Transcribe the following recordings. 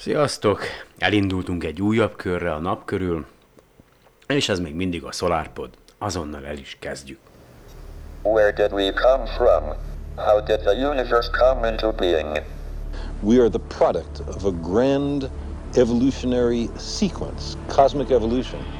Sziasztok! Elindultunk egy újabb körre a nap körül, és ez még mindig a SolarPod. Azonnal el is kezdjük. Where did we come from? How did the universe come into being? We are the product of a grand evolutionary sequence, cosmic evolution.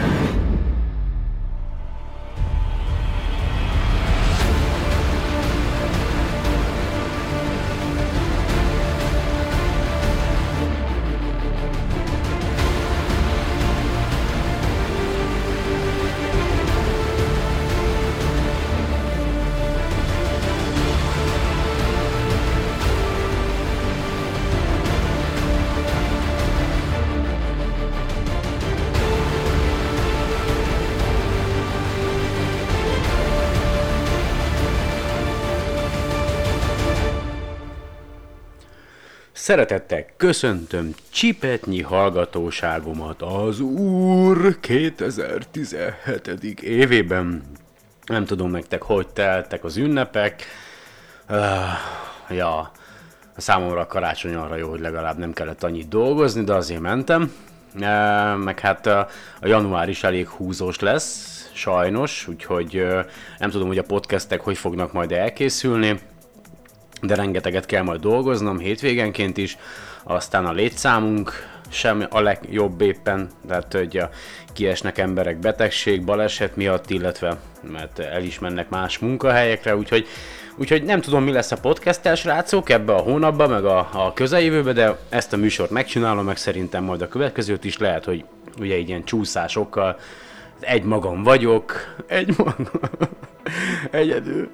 Szeretettel köszöntöm csipetnyi hallgatóságomat az Úr 2017. évében. Nem tudom nektek, hogy teltek az ünnepek. Uh, ja, számomra a karácsony arra jó, hogy legalább nem kellett annyit dolgozni, de azért mentem. Uh, meg hát uh, a január is elég húzós lesz, sajnos, úgyhogy uh, nem tudom, hogy a podcastek hogy fognak majd elkészülni de rengeteget kell majd dolgoznom hétvégenként is, aztán a létszámunk sem a legjobb éppen, tehát hogy a, kiesnek emberek betegség, baleset miatt, illetve mert el is mennek más munkahelyekre, úgyhogy, úgyhogy nem tudom mi lesz a podcast srácok ebbe a hónapban, meg a, a közeljövőbe, de ezt a műsort megcsinálom, meg szerintem majd a következőt is. Lehet, hogy ugye ilyen csúszásokkal egy magam vagyok, egy magam, egyedül,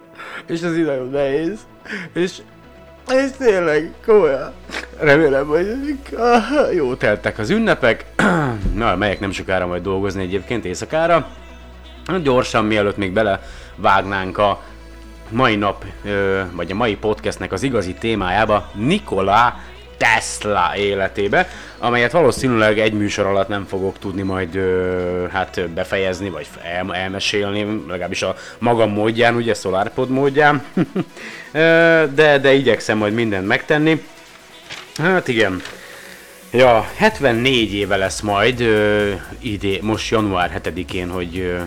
és ez így nagyon nehéz, és, és tényleg, komolyan, remélem, hogy jó teltek az ünnepek, na, melyek nem sokára majd dolgozni egyébként éjszakára, gyorsan, mielőtt még bele vágnánk a mai nap, vagy a mai podcastnek az igazi témájába, Nikola Tesla életébe, amelyet valószínűleg egy műsor alatt nem fogok tudni majd ö, hát befejezni, vagy el, elmesélni, legalábbis a magam módján, ugye SolarPod módján, de, de igyekszem majd mindent megtenni. Hát igen, Ja, 74 éve lesz majd ö, idé, most január 7-én, hogy ö,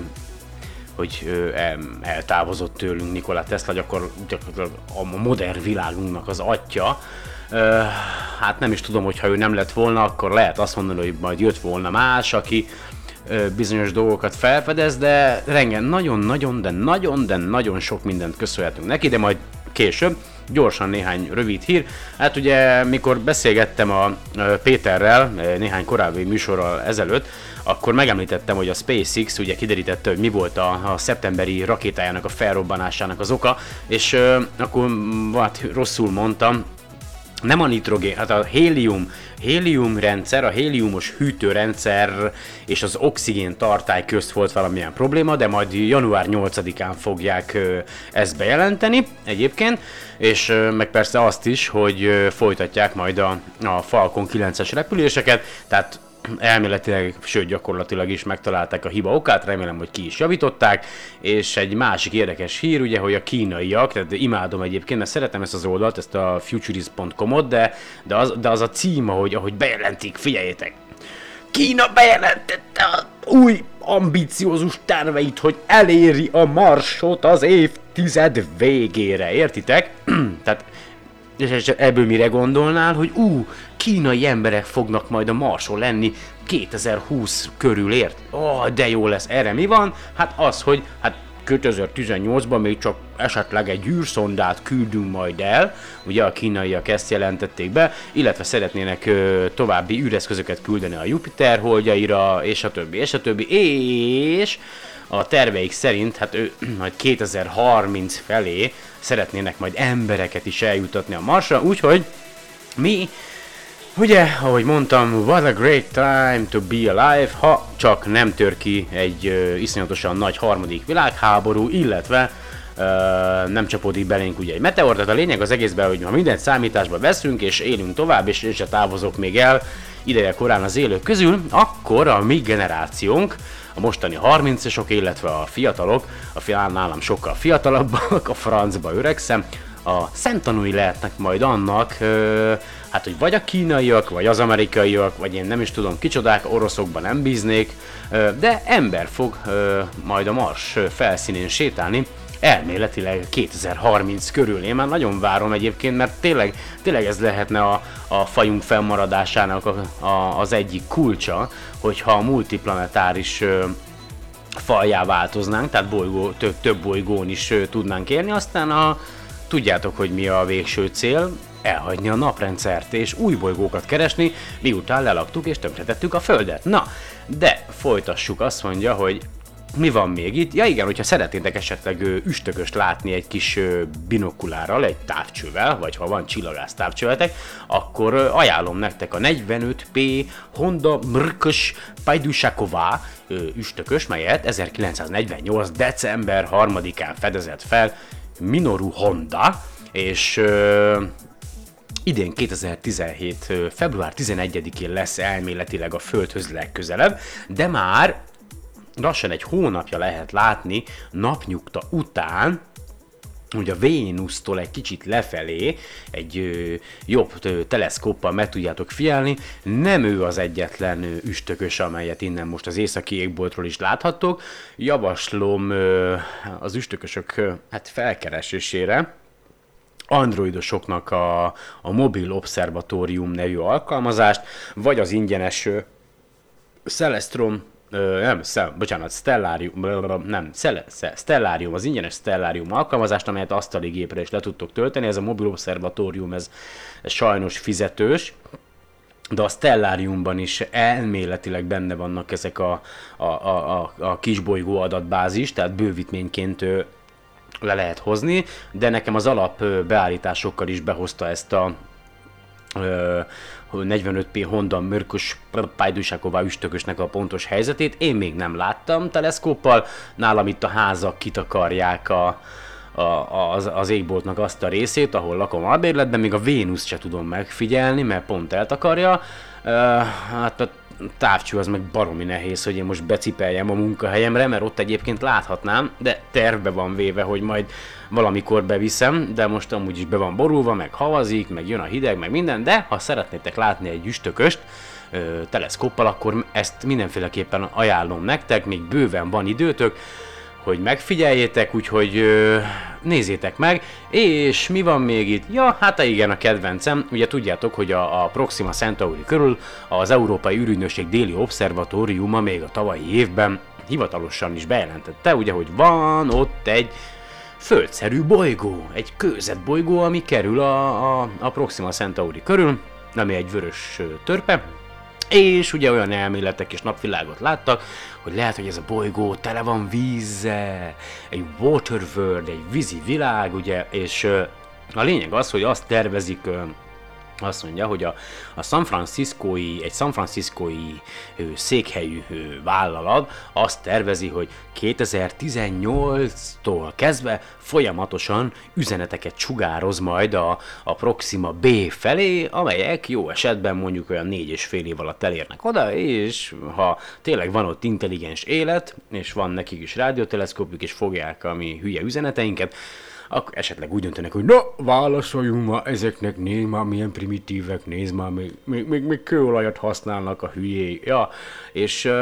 hogy ö, el, eltávozott tőlünk Nikola Tesla, gyakor, gyakorlatilag a modern világunknak az atya, hát nem is tudom, hogy ha ő nem lett volna, akkor lehet azt mondani, hogy majd jött volna más, aki bizonyos dolgokat felfedez, de rengen nagyon-nagyon, de nagyon, de nagyon sok mindent köszönhetünk neki, de majd később. Gyorsan néhány rövid hír. Hát ugye, mikor beszélgettem a Péterrel néhány korábbi műsorral ezelőtt, akkor megemlítettem, hogy a SpaceX ugye kiderítette, hogy mi volt a, a szeptemberi rakétájának a felrobbanásának az oka, és uh, akkor hát rosszul mondtam, nem a nitrogén, hát a hélium, hélium rendszer, a héliumos hűtőrendszer és az oxigén tartály közt volt valamilyen probléma, de majd január 8-án fogják ezt bejelenteni egyébként, és meg persze azt is, hogy folytatják majd a, a Falcon 9-es repüléseket, tehát elméletileg, sőt gyakorlatilag is megtalálták a hiba okát, remélem, hogy ki is javították, és egy másik érdekes hír, ugye, hogy a kínaiak, tehát imádom egyébként, mert szeretem ezt az oldalt, ezt a futurist.com-ot, de, de, az, de az a cím, ahogy, ahogy bejelentik, figyeljétek, Kína bejelentette a új ambiciózus terveit, hogy eléri a marsot az évtized végére, értitek? Tehát és ebből mire gondolnál, hogy ú, kínai emberek fognak majd a Marson lenni 2020 körül, ért? Ó, oh, de jó lesz. Erre mi van? Hát az, hogy hát 2018-ban még csak esetleg egy űrszondát küldünk majd el, ugye a kínaiak ezt jelentették be, illetve szeretnének ö, további űreszközöket küldeni a Jupiter holdjaira, és a többi, és a többi, és a terveik szerint, hát ő majd 2030 felé szeretnének majd embereket is eljutatni a Marsra, úgyhogy mi Ugye, ahogy mondtam, what a great time to be alive, ha csak nem tör ki egy uh, iszonyatosan nagy harmadik világháború, illetve uh, nem csapódik belénk ugye egy meteor, tehát a lényeg az egészben, hogy ha mindent számításba veszünk, és élünk tovább, és én se távozok még el ideje korán az élők közül, akkor a mi generációnk, mostani 30-osok, illetve a fiatalok, a fiál nálam sokkal fiatalabbak, a francba öregszem, a szemtanúi lehetnek majd annak, ö, hát hogy vagy a kínaiak, vagy az amerikaiak, vagy én nem is tudom kicsodák, oroszokban nem bíznék, ö, de ember fog ö, majd a Mars felszínén sétálni, elméletileg 2030 körül. Én már nagyon várom egyébként, mert tényleg, tényleg ez lehetne a, a fajunk fennmaradásának a, a, az egyik kulcsa, hogyha a multiplanetáris ö, faljá változnánk, tehát bolygó, több, több bolygón is ö, tudnánk élni, aztán a, tudjátok, hogy mi a végső cél, elhagyni a naprendszert és új bolygókat keresni, miután lelaktuk és tönkretettük a Földet. Na, de folytassuk, azt mondja, hogy mi van még itt? Ja igen, hogyha szeretnétek esetleg ö, üstököst látni egy kis binokulárral, egy távcsővel, vagy ha van csillagász távcsövetek, akkor ajánlom nektek a 45P Honda Mrkös Pajdusakova ö, üstökös, melyet 1948. december 3-án fedezett fel Minoru Honda, és idén 2017. ö, február 11-én lesz elméletileg a Földhöz legközelebb, de már lassan egy hónapja lehet látni napnyugta után, hogy a Vénusztól egy kicsit lefelé, egy ö, jobb ö, teleszkóppal meg tudjátok figyelni, nem ő az egyetlen ö, üstökös, amelyet innen most az északi égboltról is láthattok. Javaslom ö, az üstökösök ö, hát felkeresésére, androidosoknak a, a Mobil Observatorium nevű alkalmazást, vagy az ingyenes ö, Celestron Ö, nem, szem, bocsánat, Stellarium, nem, Cele, Ce- Stellarium, az ingyenes Stellarium alkalmazást, amelyet asztali gépre is le tudtok tölteni, ez a mobil obszervatórium, ez, ez sajnos fizetős, de a Stellariumban is elméletileg benne vannak ezek a, a, a, a, a kisbolygó adatbázis, tehát bővítményként le lehet hozni, de nekem az alap beállításokkal is behozta ezt a 45p Honda Mörkös Pajdusakova üstökösnek a pontos helyzetét. Én még nem láttam teleszkóppal, nálam itt a házak kitakarják a, a, az, az égboltnak azt a részét, ahol lakom albérletben, még a Vénusz se tudom megfigyelni, mert pont eltakarja. Uh, hát a távcső az meg baromi nehéz, hogy én most becipeljem a munkahelyemre, mert ott egyébként láthatnám, de tervbe van véve, hogy majd valamikor beviszem, de most amúgy is be van borulva, meg havazik, meg jön a hideg, meg minden, de ha szeretnétek látni egy üstököst, teleszkóppal, akkor ezt mindenféleképpen ajánlom nektek, még bőven van időtök, hogy megfigyeljétek, úgyhogy ö, nézzétek meg, és mi van még itt? Ja, hát igen, a kedvencem, ugye tudjátok, hogy a, a Proxima Centauri körül az Európai űrügynökség déli obszervatóriuma még a tavalyi évben hivatalosan is bejelentette, ugye, hogy van ott egy földszerű bolygó, egy kőzet bolygó, ami kerül a, a, a Proxima Centauri körül, ami egy vörös törpe, és ugye olyan elméletek és napvilágot láttak, hogy lehet, hogy ez a bolygó tele van vízzel, egy water world, egy vízi világ, ugye, és a lényeg az, hogy azt tervezik azt mondja, hogy a, a San Franciscoi, egy San Franciscoi ö, székhelyű ö, vállalat azt tervezi, hogy 2018-tól kezdve folyamatosan üzeneteket sugároz majd a, a Proxima B felé, amelyek jó esetben mondjuk olyan négy és fél év alatt elérnek oda, és ha tényleg van ott intelligens élet, és van nekik is rádióteleszkópjuk, és fogják a mi hülye üzeneteinket, akkor esetleg úgy döntenek, hogy na, válaszoljunk ma ezeknek, nézd már milyen primitívek, nézd már, még, még, még, még kőolajat használnak a hülyé. Ja, és uh,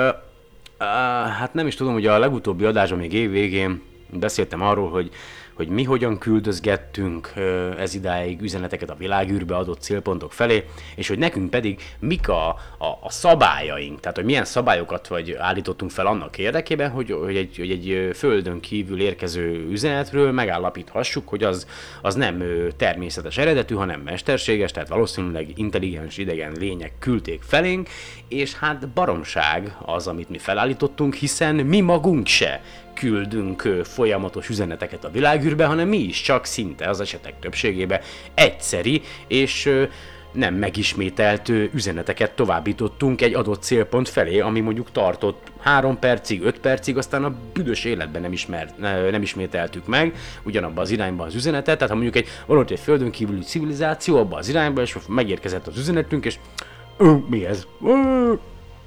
uh, hát nem is tudom, hogy a legutóbbi adásban még év végén beszéltem arról, hogy hogy mi hogyan küldözgettünk ez idáig üzeneteket a világűrbe adott célpontok felé, és hogy nekünk pedig mik a, a, a szabályaink, tehát hogy milyen szabályokat vagy állítottunk fel annak érdekében, hogy, hogy, egy, hogy egy földön kívül érkező üzenetről megállapíthassuk, hogy az, az nem természetes eredetű, hanem mesterséges, tehát valószínűleg intelligens idegen lények küldték felénk, és hát baromság az, amit mi felállítottunk, hiszen mi magunk se küldünk folyamatos üzeneteket a világűrbe, hanem mi is csak szinte az esetek többségében egyszeri és nem megismételt üzeneteket továbbítottunk egy adott célpont felé, ami mondjuk tartott 3 percig, 5 percig, aztán a büdös életben nem, ismer, ö, nem ismételtük meg ugyanabba az irányba az üzenetet, tehát ha mondjuk egy valóta egy földön kívüli civilizáció abba az irányba, és megérkezett az üzenetünk, és mi ez?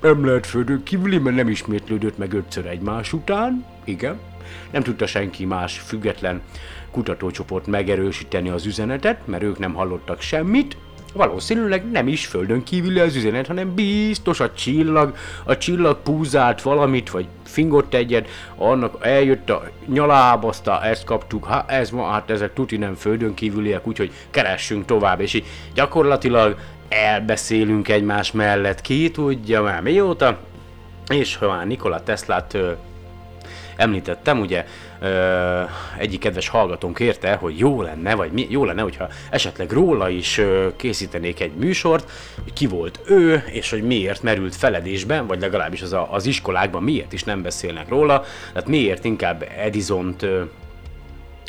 Nem földön kívüli, mert nem ismétlődött meg ötször egymás után. Igen. Nem tudta senki más független kutatócsoport megerősíteni az üzenetet, mert ők nem hallottak semmit. Valószínűleg nem is földön kívüli az üzenet, hanem biztos a csillag, a csillag púzált valamit, vagy fingott egyet, annak eljött a nyalába, aztán ezt kaptuk, ha ez ma, hát ezek tuti nem földön kívüliek, úgyhogy keressünk tovább, és így gyakorlatilag elbeszélünk egymás mellett, ki tudja már mióta, és ha már Nikola Teslát ö, említettem, ugye ö, egyik kedves hallgatónk érte, hogy jó lenne, vagy mi, jó lenne, hogyha esetleg róla is ö, készítenék egy műsort, hogy ki volt ő, és hogy miért merült feledésben, vagy legalábbis az, a, az iskolákban miért is nem beszélnek róla, tehát miért inkább Edisont ö,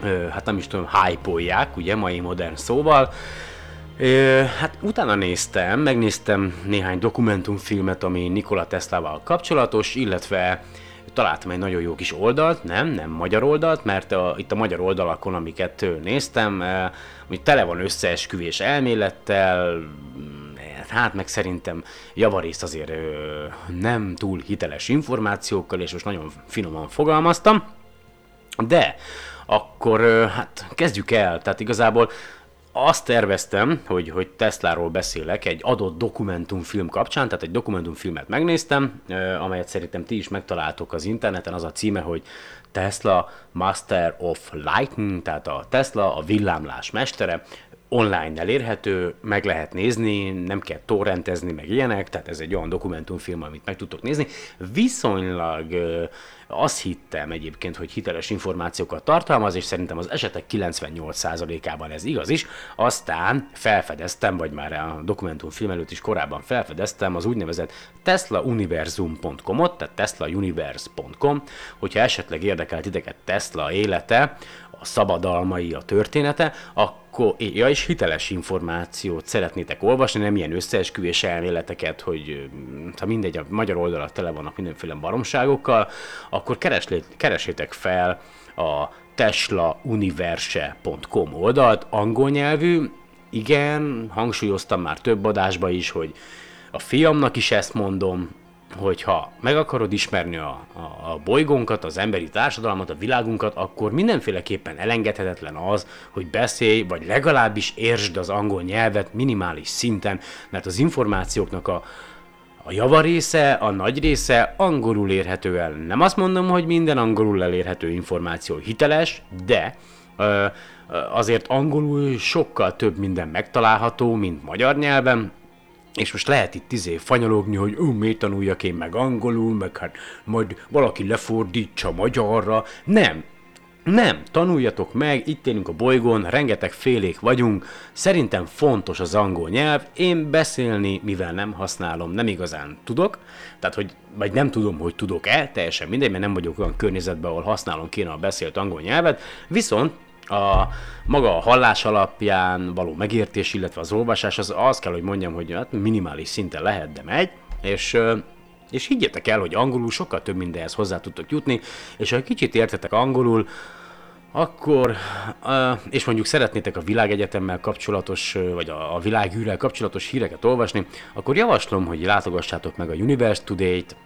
ö, hát nem is tudom, hype ugye, mai modern szóval. Hát utána néztem, megnéztem néhány dokumentumfilmet, ami Nikola Teslával kapcsolatos, illetve találtam egy nagyon jó kis oldalt, nem, nem magyar oldalt, mert a, itt a magyar oldalakon, amiket néztem, hogy tele van összeesküvés elmélettel, mm, hát meg szerintem javarészt azért nem túl hiteles információkkal, és most nagyon finoman fogalmaztam, de akkor hát kezdjük el, tehát igazából azt terveztem, hogy, hogy Tesláról beszélek egy adott dokumentumfilm kapcsán, tehát egy dokumentumfilmet megnéztem, amelyet szerintem ti is megtaláltok az interneten, az a címe, hogy Tesla Master of Lightning, tehát a Tesla a villámlás mestere, online elérhető, meg lehet nézni, nem kell torrentezni, meg ilyenek, tehát ez egy olyan dokumentumfilm, amit meg tudtok nézni. Viszonylag azt hittem egyébként, hogy hiteles információkat tartalmaz, és szerintem az esetek 98%-ában ez igaz is. Aztán felfedeztem, vagy már a dokumentumfilm előtt is korábban felfedeztem az úgynevezett teslauniversum.com-ot, tehát teslauniverse.com, hogyha esetleg érdekel titeket Tesla élete, a szabadalmai, a története, akkor, ja, és hiteles információt szeretnétek olvasni, nem ilyen összeesküvés elméleteket, hogy mm, ha mindegy, a magyar oldalak tele vannak mindenféle baromságokkal, akkor kereslé, keresétek fel a teslauniverse.com oldalt, angol nyelvű, igen, hangsúlyoztam már több adásba is, hogy a fiamnak is ezt mondom, hogyha meg akarod ismerni a, a, a bolygónkat, az emberi társadalmat, a világunkat, akkor mindenféleképpen elengedhetetlen az, hogy beszélj, vagy legalábbis értsd az angol nyelvet minimális szinten, mert az információknak a, a javarésze, a nagy része angolul érhető el. Nem azt mondom, hogy minden angolul elérhető információ hiteles, de ö, azért angolul sokkal több minden megtalálható, mint magyar nyelven, és most lehet itt izé fanyalogni, hogy ó, miért tanuljak én meg angolul, meg hát majd valaki lefordítsa magyarra. Nem, nem, tanuljatok meg, itt élünk a bolygón, rengeteg félék vagyunk, szerintem fontos az angol nyelv, én beszélni, mivel nem használom, nem igazán tudok, tehát hogy, vagy nem tudom, hogy tudok-e, teljesen mindegy, mert nem vagyok olyan környezetben, ahol használom kéne a beszélt angol nyelvet, viszont a maga a hallás alapján való megértés, illetve az olvasás, az, az kell, hogy mondjam, hogy hát minimális szinten lehet, de megy, és és higgyetek el, hogy angolul sokkal több mindenhez hozzá tudtok jutni, és ha kicsit értetek angolul, akkor, és mondjuk szeretnétek a világegyetemmel kapcsolatos, vagy a, világűrrel kapcsolatos híreket olvasni, akkor javaslom, hogy látogassátok meg a Universe Today-t,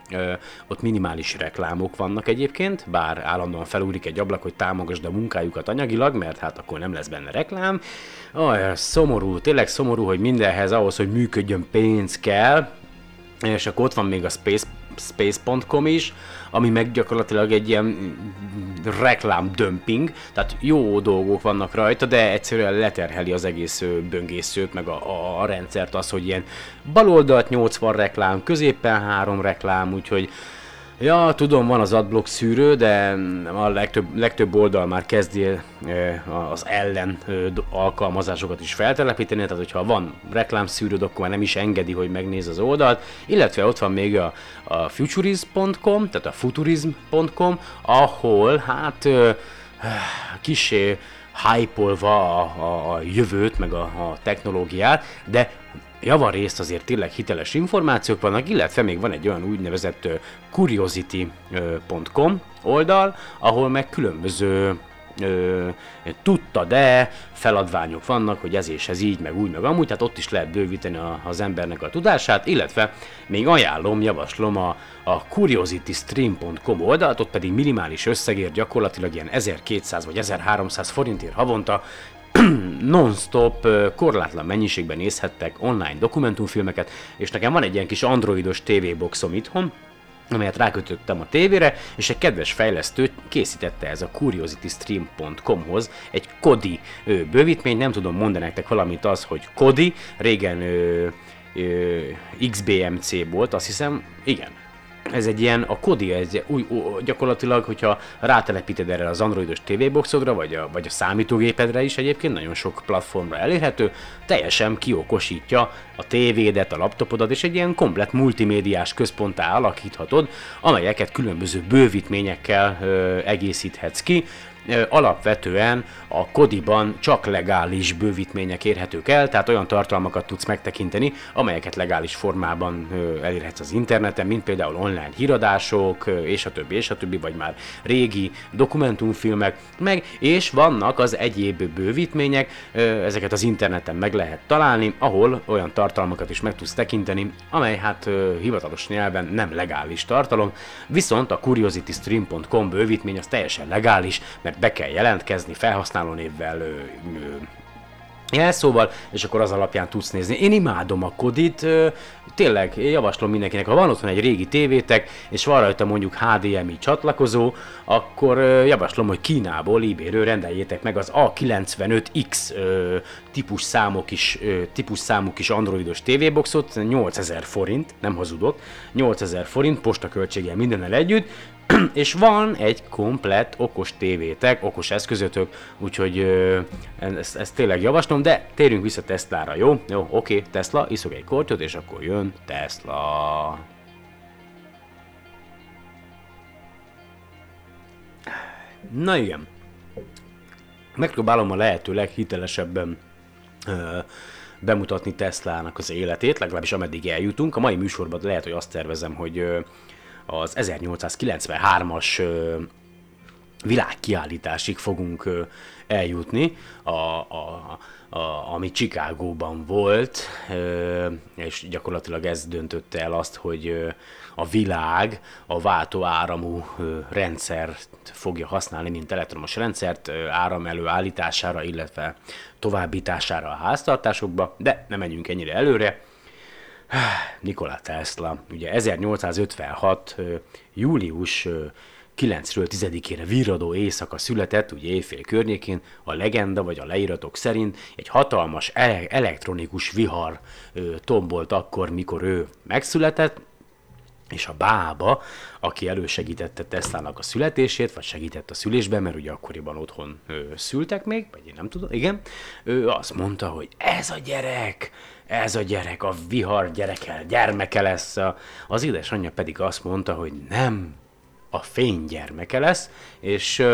ott minimális reklámok vannak egyébként, bár állandóan felúrik egy ablak, hogy támogasd a munkájukat anyagilag, mert hát akkor nem lesz benne reklám. Aj, szomorú, tényleg szomorú, hogy mindenhez ahhoz, hogy működjön pénz kell, és akkor ott van még a Space space.com is, ami meg gyakorlatilag egy ilyen mm, reklám dömping, tehát jó dolgok vannak rajta, de egyszerűen leterheli az egész böngészőt, meg a, a rendszert az, hogy ilyen baloldalt 80 reklám, középen 3 reklám, úgyhogy Ja, tudom, van az adblock szűrő, de a legtöbb, legtöbb oldal már kezdi eh, az ellen eh, alkalmazásokat is feltelepíteni, tehát hogyha van reklámszűrőd, akkor már nem is engedi, hogy megnéz az oldalt, illetve ott van még a, a futurism.com, tehát a futurism.com, ahol hát eh, kisé hype-olva a, a, a jövőt, meg a, a technológiát, de javarészt azért tényleg hiteles információk vannak, illetve még van egy olyan úgynevezett curiosity.com oldal, ahol meg különböző ö, tudta, de feladványok vannak, hogy ez és ez így, meg úgy, meg amúgy, tehát ott is lehet bővíteni a, az embernek a tudását, illetve még ajánlom, javaslom a, a curiositystream.com oldalt, ott pedig minimális összegért gyakorlatilag ilyen 1200 vagy 1300 forintért havonta non-stop, korlátlan mennyiségben nézhettek online dokumentumfilmeket, és nekem van egy ilyen kis androidos TV-boxom itthon, amelyet rákötöttem a tévére, és egy kedves fejlesztő készítette ez a curiositystream.com-hoz egy Kodi ö, bővítmény, nem tudom mondani nektek valamit az, hogy Kodi, régen ö, ö, XBMC volt, azt hiszem, igen, ez egy ilyen, a Kodi, ez egy új, ó, gyakorlatilag, hogyha rátelepíted erre az androidos TV-boxodra, vagy a, vagy a számítógépedre is egyébként, nagyon sok platformra elérhető, teljesen kiokosítja a tévédet, a laptopodat, és egy ilyen komplet multimédiás központtá alakíthatod, amelyeket különböző bővítményekkel ö, egészíthetsz ki, alapvetően a Kodiban csak legális bővítmények érhetők el, tehát olyan tartalmakat tudsz megtekinteni, amelyeket legális formában elérhetsz az interneten, mint például online híradások, és a többi, és a többi, vagy már régi dokumentumfilmek, meg, és vannak az egyéb bővítmények, ezeket az interneten meg lehet találni, ahol olyan tartalmakat is meg tudsz tekinteni, amely hát hivatalos nyelven nem legális tartalom, viszont a curiositystream.com bővítmény az teljesen legális, mert be kell jelentkezni felhasználónévvel, ö, ö, jelszóval, és akkor az alapján tudsz nézni. Én imádom a kodit, tényleg én javaslom mindenkinek, ha van otthon egy régi tévétek, és van rajta mondjuk HDMI csatlakozó, akkor javaslom, hogy Kínából, eBay-ről rendeljétek meg az A95X ö, típus számok is, típus számú kis androidos tévéboxot, 8000 forint, nem hazudok, 8000 forint, postaköltséggel mindennel együtt, és van egy komplett okos tévétek, okos eszközötök, úgyhogy ö, ezt, ezt tényleg javaslom, de térjünk vissza Teslára, jó? Jó, oké, Tesla, iszok egy kortyot, és akkor jön Tesla. Na igen. Megpróbálom a lehető leghitelesebben ö, bemutatni Teslának az életét, legalábbis ameddig eljutunk. A mai műsorban lehet, hogy azt tervezem, hogy ö, az 1893-as ö, világkiállításig fogunk eljutni, a, a, a, ami Chicagóban volt, és gyakorlatilag ez döntötte el azt, hogy a világ a váltó áramú ö, rendszert fogja használni, mint elektromos rendszert áram előállítására, illetve továbbítására a háztartásokba, de nem menjünk ennyire előre. Nikola Tesla, ugye 1856. ö, július ö, 9-ről 10-ére virradó éjszaka született, ugye éjfél környékén, a legenda vagy a leíratok szerint egy hatalmas ele- elektronikus vihar ö, tombolt akkor, mikor ő megszületett, és a bába, aki elősegítette Teslának a születését, vagy segített a szülésben, mert ugye akkoriban otthon ö, szültek még, vagy én nem tudom, igen, ő azt mondta, hogy ez a gyerek, ez a gyerek, a vihar gyereke, gyermeke lesz, az édesanyja pedig azt mondta, hogy nem, a fény gyermeke lesz, és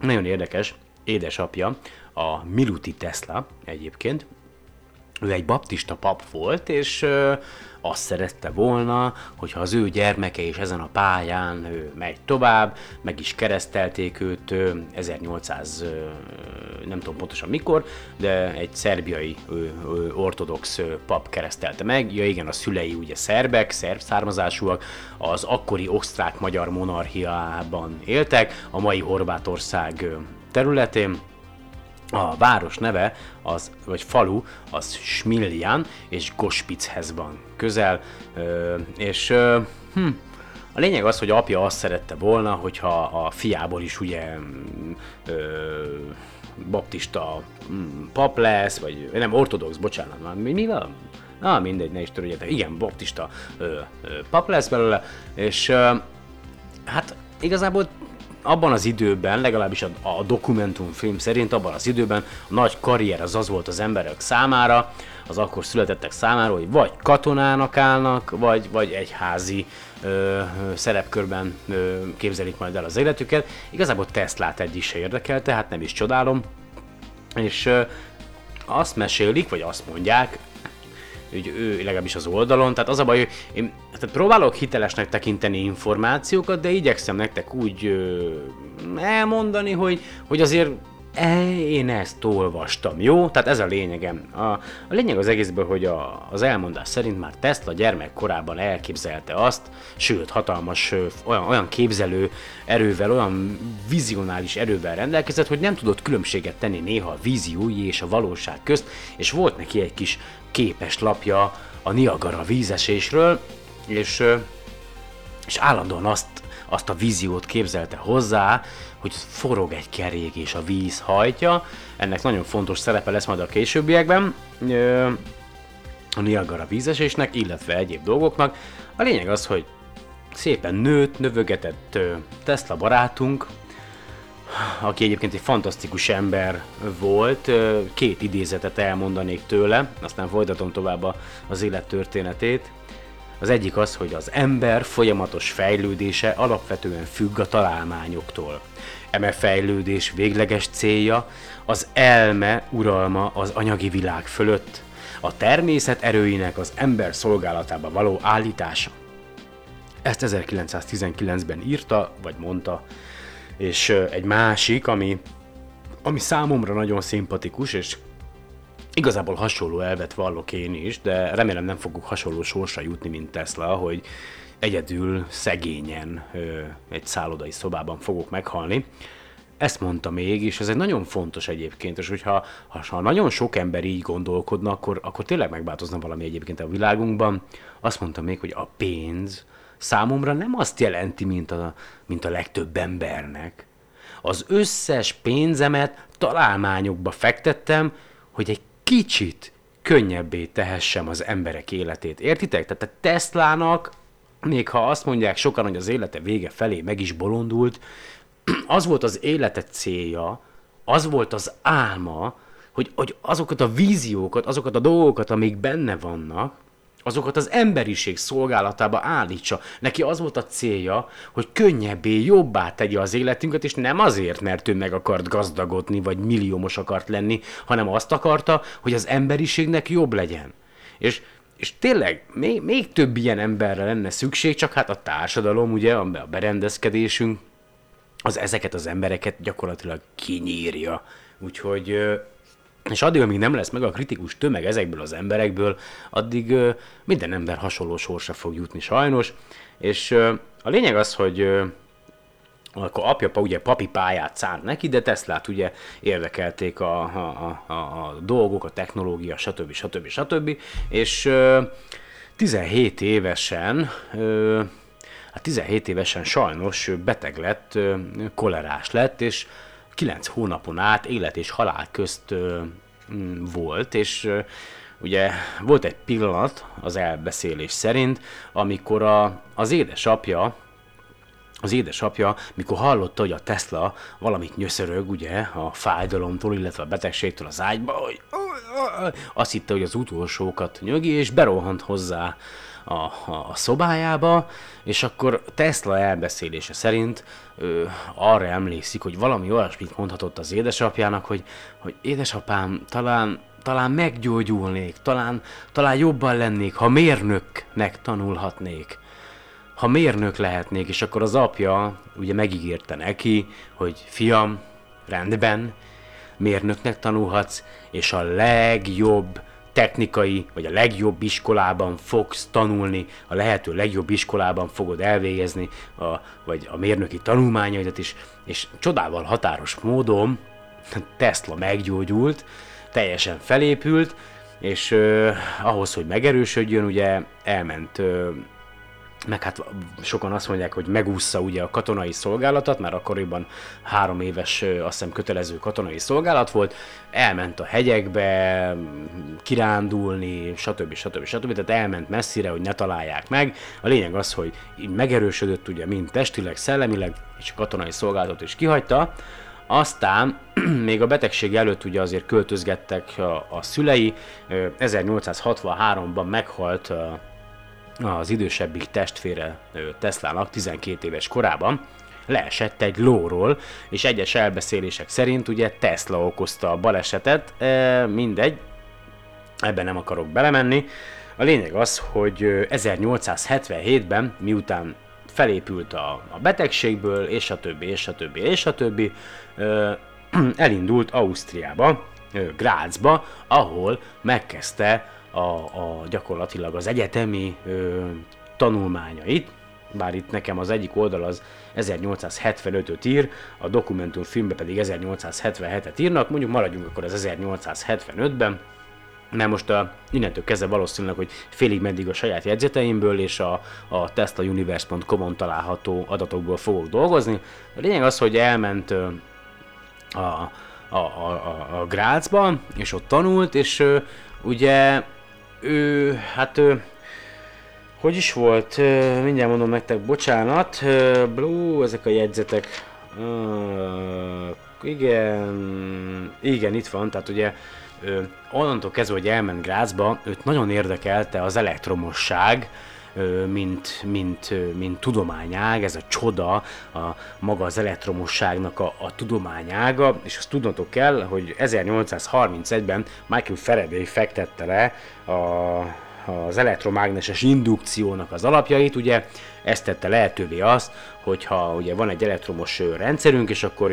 nagyon érdekes, édesapja, a Miluti Tesla egyébként, ő egy baptista pap volt, és azt szerette volna, hogyha az ő gyermeke is ezen a pályán ő megy tovább, meg is keresztelték őt ö, 1800, ö, nem tudom pontosan mikor, de egy szerbiai ortodox pap keresztelte meg. Ja igen, a szülei ugye szerbek, szerb származásúak, az akkori osztrák-magyar monarchiában éltek, a mai Horvátország területén, a város neve, az, vagy falu, az Smiljan és Gospichez van közel, és hm, A lényeg az, hogy apja azt szerette volna, hogyha a fiából is ugye ö, baptista mm, pap lesz, vagy nem, ortodox, bocsánat, mi, mi van? Na, mindegy, ne is törődjetek. Igen, baptista ö, ö, pap lesz belőle, és ö, hát igazából abban az időben, legalábbis a, a dokumentumfilm szerint, abban az időben a nagy karrier az az volt az emberek számára, az akkor születettek számára, hogy vagy katonának állnak, vagy, vagy egyházi ö, szerepkörben ö, képzelik majd el az életüket. Igazából Teslát egy is se érdekel, tehát nem is csodálom. És ö, azt mesélik, vagy azt mondják, hogy ő legalábbis az oldalon, tehát az a baj, hogy én tehát próbálok hitelesnek tekinteni információkat, de igyekszem nektek úgy ö, elmondani, hogy, hogy azért én ezt olvastam, jó? Tehát ez a lényegem. A, a lényeg az egészből, hogy a, az elmondás szerint már Tesla gyermekkorában elképzelte azt, sőt, hatalmas olyan, olyan képzelő erővel, olyan vizionális erővel rendelkezett, hogy nem tudott különbséget tenni néha a víziói és a valóság közt, és volt neki egy kis képes lapja a Niagara vízesésről, és, és állandóan azt, azt a víziót képzelte hozzá, hogy forog egy kerék és a víz hajtja. Ennek nagyon fontos szerepe lesz majd a későbbiekben. A Niagara vízesésnek, illetve egyéb dolgoknak. A lényeg az, hogy szépen nőtt, növögetett Tesla barátunk, aki egyébként egy fantasztikus ember volt, két idézetet elmondanék tőle, aztán folytatom tovább az élettörténetét. Az egyik az, hogy az ember folyamatos fejlődése alapvetően függ a találmányoktól. Eme fejlődés végleges célja az elme uralma az anyagi világ fölött, a természet erőinek az ember szolgálatába való állítása. Ezt 1919-ben írta, vagy mondta, és egy másik, ami, ami számomra nagyon szimpatikus, és Igazából hasonló elvet vallok én is, de remélem nem fogok hasonló sorsra jutni, mint Tesla, hogy egyedül, szegényen egy szállodai szobában fogok meghalni. Ezt mondta még, és ez egy nagyon fontos egyébként, és hogyha ha, ha nagyon sok ember így gondolkodna, akkor, akkor tényleg megváltozna valami egyébként a világunkban. Azt mondta még, hogy a pénz számomra nem azt jelenti, mint a, mint a legtöbb embernek. Az összes pénzemet találmányokba fektettem, hogy egy kicsit könnyebbé tehessem az emberek életét. Értitek? Tehát a Teslának, még ha azt mondják sokan, hogy az élete vége felé meg is bolondult, az volt az élete célja, az volt az álma, hogy, hogy azokat a víziókat, azokat a dolgokat, amik benne vannak, azokat az emberiség szolgálatába állítsa. Neki az volt a célja, hogy könnyebbé, jobbá tegye az életünket, és nem azért, mert ő meg akart gazdagodni, vagy milliómos akart lenni, hanem azt akarta, hogy az emberiségnek jobb legyen. És, és tényleg még, még több ilyen emberre lenne szükség, csak hát a társadalom, ugye, a berendezkedésünk, az ezeket az embereket gyakorlatilag kinyírja. Úgyhogy és addig, amíg nem lesz meg a kritikus tömeg ezekből az emberekből, addig minden ember hasonló sorsra fog jutni sajnos. És a lényeg az, hogy akkor apja ugye papi pályát szánt neki, de Teslát ugye érdekelték a, a, a, a dolgok, a technológia, stb. stb. stb. És ö, 17 évesen ö, hát 17 évesen sajnos beteg lett, ö, kolerás lett, és 9 hónapon át élet és halál közt ö, volt, és ö, ugye volt egy pillanat az elbeszélés szerint, amikor a, az édesapja, az édesapja, mikor hallotta, hogy a Tesla valamit nyöszörög, ugye, a fájdalomtól, illetve a betegségtől az ágyba, hogy azt hitte, hogy az utolsókat nyögi, és berohant hozzá a, a, a szobájába, és akkor Tesla elbeszélése szerint ö, arra emlékszik, hogy valami olyasmit mondhatott az édesapjának, hogy, hogy édesapám, talán, talán meggyógyulnék, talán, talán jobban lennék, ha mérnöknek tanulhatnék ha mérnök lehetnék, és akkor az apja ugye megígérte neki, hogy fiam, rendben, mérnöknek tanulhatsz, és a legjobb technikai, vagy a legjobb iskolában fogsz tanulni, a lehető legjobb iskolában fogod elvégezni, a, vagy a mérnöki tanulmányaidat is, és csodával határos módon Tesla meggyógyult, teljesen felépült, és ö, ahhoz, hogy megerősödjön, ugye elment ö, meg hát sokan azt mondják, hogy megúszza ugye a katonai szolgálatot, mert akkoriban három éves, azt hiszem kötelező katonai szolgálat volt, elment a hegyekbe kirándulni, stb. stb. stb. Tehát elment messzire, hogy ne találják meg. A lényeg az, hogy megerősödött ugye mind testileg, szellemileg, és a katonai szolgálatot is kihagyta. Aztán még a betegség előtt ugye azért költözgettek a, a szülei. Ö, 1863-ban meghalt ö, az idősebbik testvére Teslának 12 éves korában leesett egy lóról, és egyes elbeszélések szerint ugye Tesla okozta a balesetet, e, mindegy, ebben nem akarok belemenni. A lényeg az, hogy ö, 1877-ben, miután felépült a, a betegségből, és a többi, és a többi, és a többi, ö, elindult Ausztriába, ö, Grazba, ahol megkezdte a, a gyakorlatilag az egyetemi ö, tanulmányait, bár itt nekem az egyik oldal az 1875-öt ír, a dokumentumfilmbe pedig 1877-et írnak, mondjuk maradjunk akkor az 1875-ben, mert most a, innentől kezdve valószínűleg, hogy félig meddig a saját jegyzeteimből és a, a teslauniverse.com-on található adatokból fogok dolgozni. A lényeg az, hogy elment a, a, a, a, a Grácsba, és ott tanult, és ugye ő, hát ő, hogy is volt, mindjárt mondom nektek, bocsánat, Blue, ezek a jegyzetek, igen, igen, itt van, tehát ugye ö, onnantól kezdve, hogy elment Grácsba, őt nagyon érdekelte az elektromosság, mint, mint, mint tudományág, ez a csoda, a maga az elektromosságnak a, a tudományága, és azt tudnotok kell, hogy 1831-ben Michael Faraday fektette le a, az elektromágneses indukciónak az alapjait, ugye ezt tette lehetővé azt, hogyha ugye van egy elektromos rendszerünk, és akkor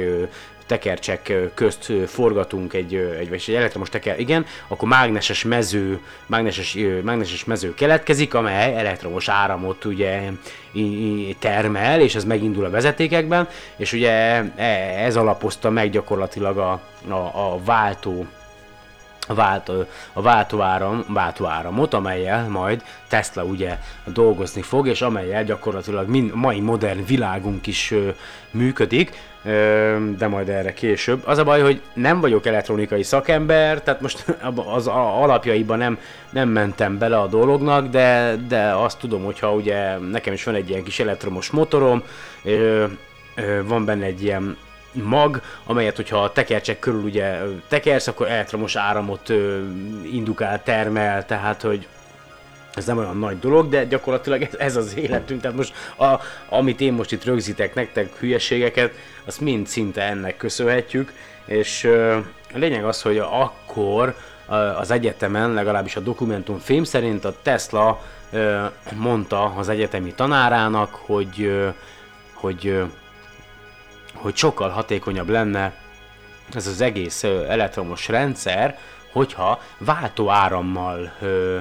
tekercsek közt forgatunk egy, egy, vagy egy elektromos teker, igen, akkor mágneses mező, mágneses, mágneses mező keletkezik, amely elektromos áramot ugye termel, és ez megindul a vezetékekben, és ugye e- ez alapozta meg gyakorlatilag a, a, a váltó a, vált, a váltóáram, váltóáramot, amelyel majd Tesla ugye dolgozni fog, és amelyel gyakorlatilag mind, mai modern világunk is ö, működik, de majd erre később. Az a baj, hogy nem vagyok elektronikai szakember, tehát most az alapjaiban nem, nem mentem bele a dolognak, de, de azt tudom, hogyha ugye nekem is van egy ilyen kis elektromos motorom, van benne egy ilyen mag, amelyet, hogyha a tekercsek körül ugye tekersz, akkor elektromos áramot indukál, termel, tehát hogy ez nem olyan nagy dolog, de gyakorlatilag ez, ez az életünk, tehát most a, amit én most itt rögzítek nektek hülyeségeket, azt mind szinte ennek köszönhetjük, és a lényeg az, hogy akkor az egyetemen, legalábbis a dokumentumfilm szerint a Tesla mondta az egyetemi tanárának, hogy, hogy hogy sokkal hatékonyabb lenne ez az egész elektromos rendszer, hogyha váltóárammal ö,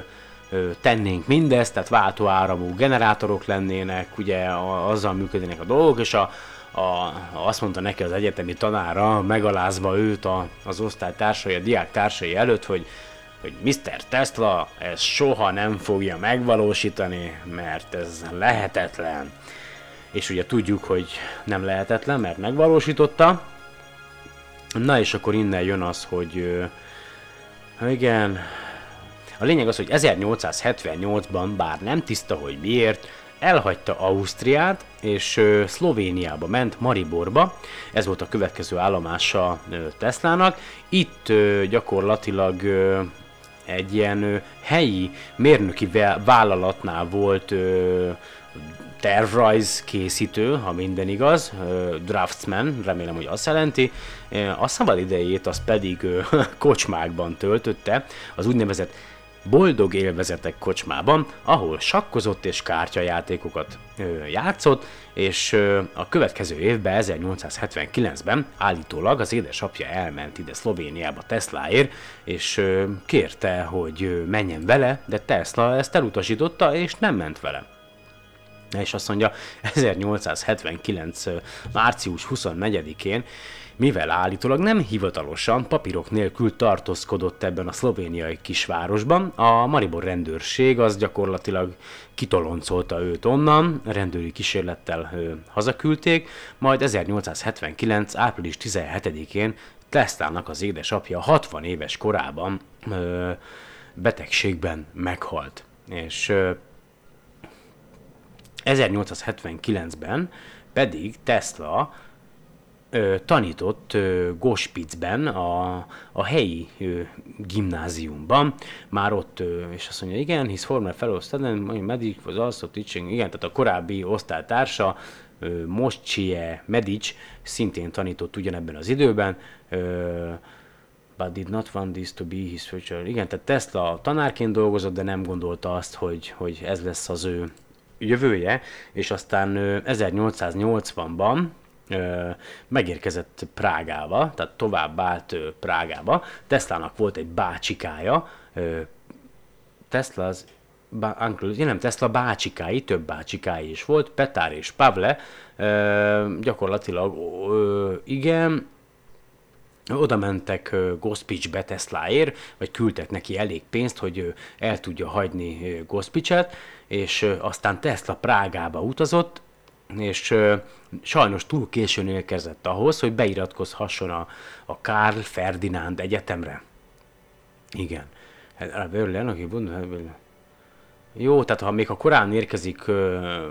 tennénk mindezt, tehát váltóáramú generátorok lennének, ugye a, azzal működnének a dolgok, és a, a, azt mondta neki az egyetemi tanára, megalázva őt a, az osztálytársai, a diáktársai előtt, hogy hogy Mr. Tesla ezt soha nem fogja megvalósítani, mert ez lehetetlen és ugye tudjuk, hogy nem lehetetlen, mert megvalósította. Na és akkor innen jön az, hogy igen, a lényeg az, hogy 1878-ban, bár nem tiszta, hogy miért, elhagyta Ausztriát, és Szlovéniába ment, Mariborba. Ez volt a következő állomása Teslának. Itt gyakorlatilag egy ilyen helyi mérnöki vá- vállalatnál volt tervrajz készítő, ha minden igaz, draftsman, remélem, hogy azt jelenti. A szabad idejét az pedig kocsmákban töltötte, az úgynevezett boldog élvezetek kocsmában, ahol sakkozott és kártyajátékokat ö, játszott, és ö, a következő évben, 1879-ben állítólag az édesapja elment ide Szlovéniába Teslaért, és ö, kérte, hogy menjen vele, de Tesla ezt elutasította, és nem ment vele. és azt mondja, 1879. ö, március 24-én, mivel állítólag nem hivatalosan papírok nélkül tartózkodott ebben a szlovéniai kisvárosban, a Maribor rendőrség az gyakorlatilag kitoloncolta őt onnan, rendőri kísérlettel ö, hazaküldték, majd 1879. április 17-én Teslának az édesapja 60 éves korában ö, betegségben meghalt. És ö, 1879-ben pedig Tesla ö, tanított ö, Gospitzben, a, a helyi ö, gimnáziumban, már ott, ö, és azt mondja, igen, his former fellow student, medic was also teaching, igen, tehát a korábbi osztálytársa, ö, Medic szintén tanított ugyanebben az időben, ö, but did not want this to be his future. Igen, tehát Tesla tanárként dolgozott, de nem gondolta azt, hogy, hogy ez lesz az ő jövője, és aztán ö, 1880-ban ö, megérkezett Prágába, tehát tovább állt Prágába. Teslának volt egy bácsikája, Tesla az bá, uncle, nem, Tesla bácsikái, több bácsikái is volt, Petár és Pavle, gyakorlatilag igen, oda mentek Gospicsbe Teslaért, vagy küldtek neki elég pénzt, hogy el tudja hagyni Gospicset, és aztán Tesla Prágába utazott, és sajnos túl későn érkezett ahhoz, hogy beiratkozhasson a, a Karl Ferdinand Egyetemre. Igen. Hát, Berlin, aki jó, tehát ha még a korán érkezik,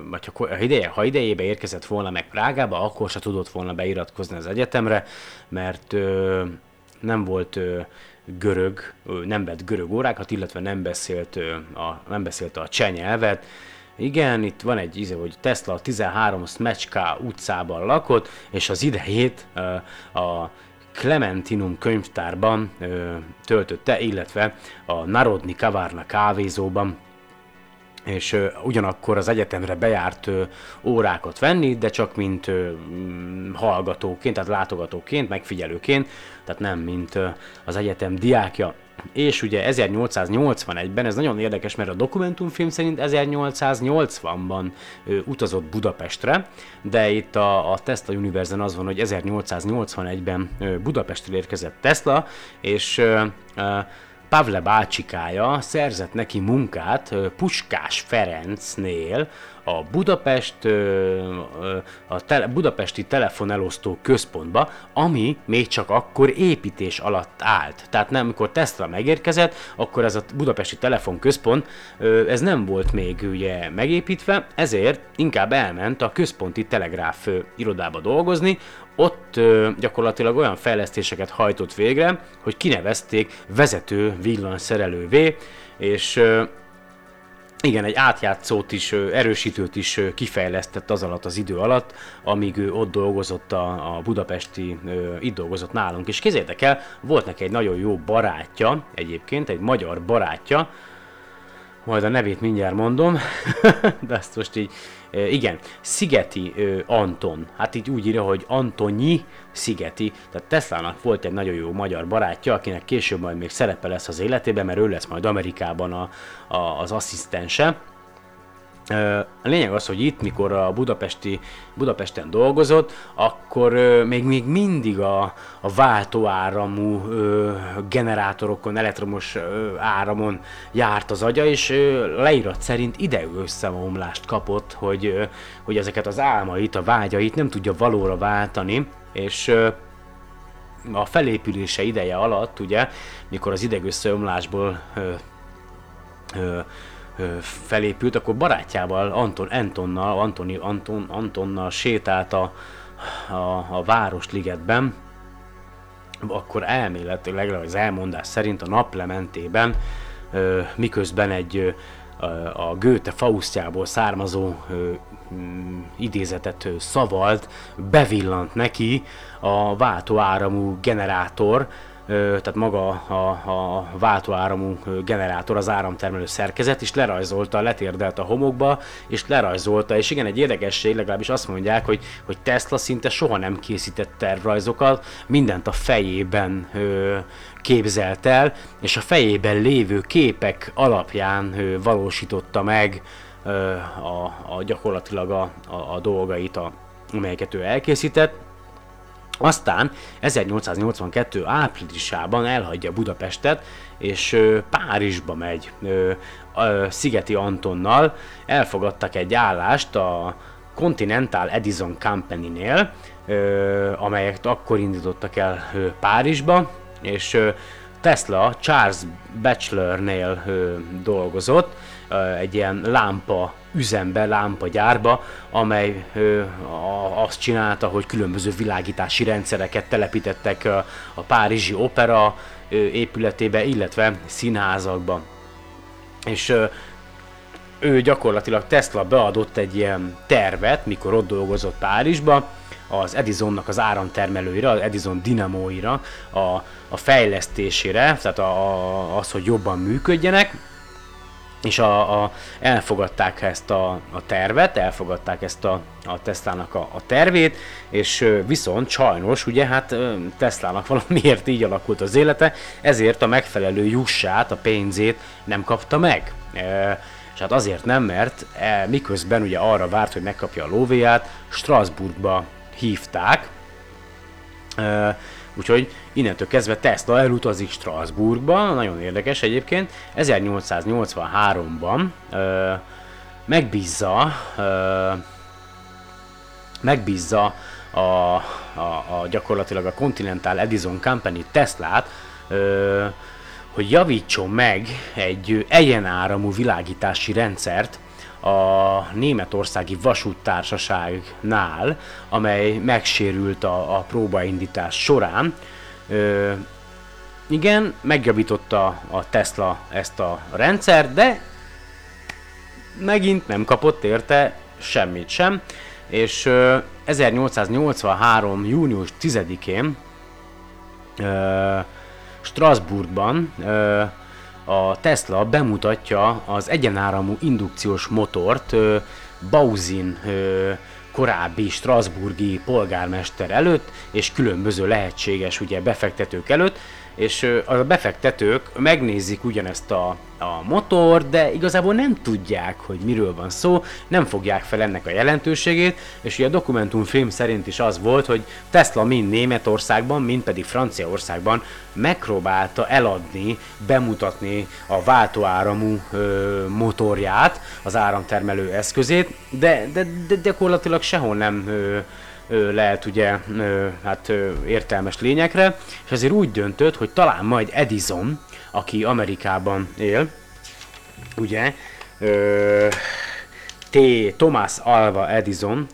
vagy ha, ha, ideje, ha idejébe érkezett volna meg Prágába, akkor se tudott volna beiratkozni az egyetemre, mert nem volt görög, nem vett görög órákat, illetve nem beszélt, a, nem beszélt a cseh nyelvet. Igen, itt van egy íze, hogy Tesla a 13 Smecska utcában lakott, és az idejét a Clementinum könyvtárban töltötte, illetve a Narodni Kavárna kávézóban, és ugyanakkor az egyetemre bejárt órákat venni, de csak mint hallgatóként, tehát látogatóként, megfigyelőként, tehát nem mint az egyetem diákja. És ugye 1881-ben, ez nagyon érdekes, mert a dokumentumfilm szerint 1880-ban ö, utazott Budapestre, de itt a, a Tesla Universe-en az van, hogy 1881-ben ö, Budapestre érkezett Tesla, és ö, ö, Pavle bácsikája szerzett neki munkát Puskás Ferencnél, a Budapest, a tele, budapesti telefonelosztó központba, ami még csak akkor építés alatt állt. Tehát nem, amikor Tesla megérkezett, akkor ez a budapesti telefonközpont, ez nem volt még ugye megépítve, ezért inkább elment a központi telegráf irodába dolgozni, ott ö, gyakorlatilag olyan fejlesztéseket hajtott végre, hogy kinevezték vezető villanyszerelővé, és ö, igen, egy átjátszót is, erősítőt is kifejlesztett az alatt az idő alatt, amíg ő ott dolgozott a, a budapesti, itt dolgozott nálunk. És kézzétek el, volt neki egy nagyon jó barátja, egyébként egy magyar barátja, majd a nevét mindjárt mondom, de ezt most így, igen, Szigeti Anton, hát így úgy írja, hogy Antonyi Szigeti, tehát Teslának volt egy nagyon jó magyar barátja, akinek később majd még szerepe lesz az életében, mert ő lesz majd Amerikában a, a, az asszisztense, A lényeg az, hogy itt, mikor a budapesti, Budapesten dolgozott, akkor még, még mindig a, a váltóáramú generátorokon, elektromos áramon járt az agya, és ö, leírat szerint idegösszeomlást kapott, hogy, hogy ezeket az álmait, a vágyait nem tudja valóra váltani, és a felépülése ideje alatt, ugye, mikor az idegösszeomlásból ö, ö, felépült, akkor barátjával, Anton, Antonnal, Antoni, Anton, Antonnal sétált a, a, a Városligetben, akkor elméletileg, az elmondás szerint a naplementében, miközben egy a- Goethe Faustjából származó mm, idézetet szavalt, bevillant neki a váltóáramú generátor, tehát maga a, a váltóáramú generátor, az áramtermelő szerkezet, és lerajzolta, letérdelt a homokba, és lerajzolta, és igen, egy érdekesség, legalábbis azt mondják, hogy, hogy Tesla szinte soha nem készített tervrajzokat, mindent a fejében ö, képzelt el, és a fejében lévő képek alapján ö, valósította meg ö, a, a gyakorlatilag a, a, a dolgait, a, amelyeket ő elkészített. Aztán 1882. áprilisában elhagyja Budapestet, és Párizsba megy Szigeti Antonnal. Elfogadtak egy állást a Continental Edison Company-nél, ö, amelyek akkor indítottak el Párizsba, és Tesla Charles Batchelornél ö, dolgozott, egy ilyen lámpa üzembe, lámpagyárba, amely ö, a, azt csinálta, hogy különböző világítási rendszereket telepítettek a, a Párizsi Opera ö, épületébe, illetve színházakba. És ö, ő gyakorlatilag Tesla beadott egy ilyen tervet, mikor ott dolgozott Párizsba, az Edisonnak az áramtermelőire, az Edison dinamóira, a, a fejlesztésére, tehát a, a, az, hogy jobban működjenek, és a, a, elfogadták ezt a, a tervet, elfogadták ezt a, a Teslának a, a tervét, és viszont sajnos, ugye hát ö, Teslának valamiért így alakult az élete, ezért a megfelelő jussát, a pénzét nem kapta meg. E, és hát azért nem, mert e, miközben ugye arra várt, hogy megkapja a lóvéját, Strasbourgba hívták, e, úgyhogy innentől kezdve Tesla elutazik Strasbourgba, nagyon érdekes egyébként, 1883-ban e, megbízza, e, megbízza a, a, a gyakorlatilag a Continental Edison Company Teslát, ö, hogy javítson meg egy egyenáramú világítási rendszert a németországi vasúttársaságnál, amely megsérült a, a próbaindítás során. Ö, igen, megjavította a Tesla ezt a rendszert, de megint nem kapott érte semmit sem, és ö, 1883. június 10-én ö, Strasbourgban ö, a Tesla bemutatja az egyenáramú indukciós motort Bauzin korábbi Strasburgi polgármester előtt, és különböző lehetséges ugye, befektetők előtt, és a befektetők megnézik ugyanezt a, a motor, de igazából nem tudják, hogy miről van szó, nem fogják fel ennek a jelentőségét, és ugye a dokumentumfilm szerint is az volt, hogy Tesla mind Németországban, mind pedig Franciaországban megpróbálta eladni, bemutatni a váltóáramú ö, motorját, az áramtermelő eszközét, de, de, de gyakorlatilag sehol nem ö, lehet ugye hát értelmes lényekre, és ezért úgy döntött, hogy talán majd Edison, aki Amerikában él, ugye, T. Thomas Alva Edison,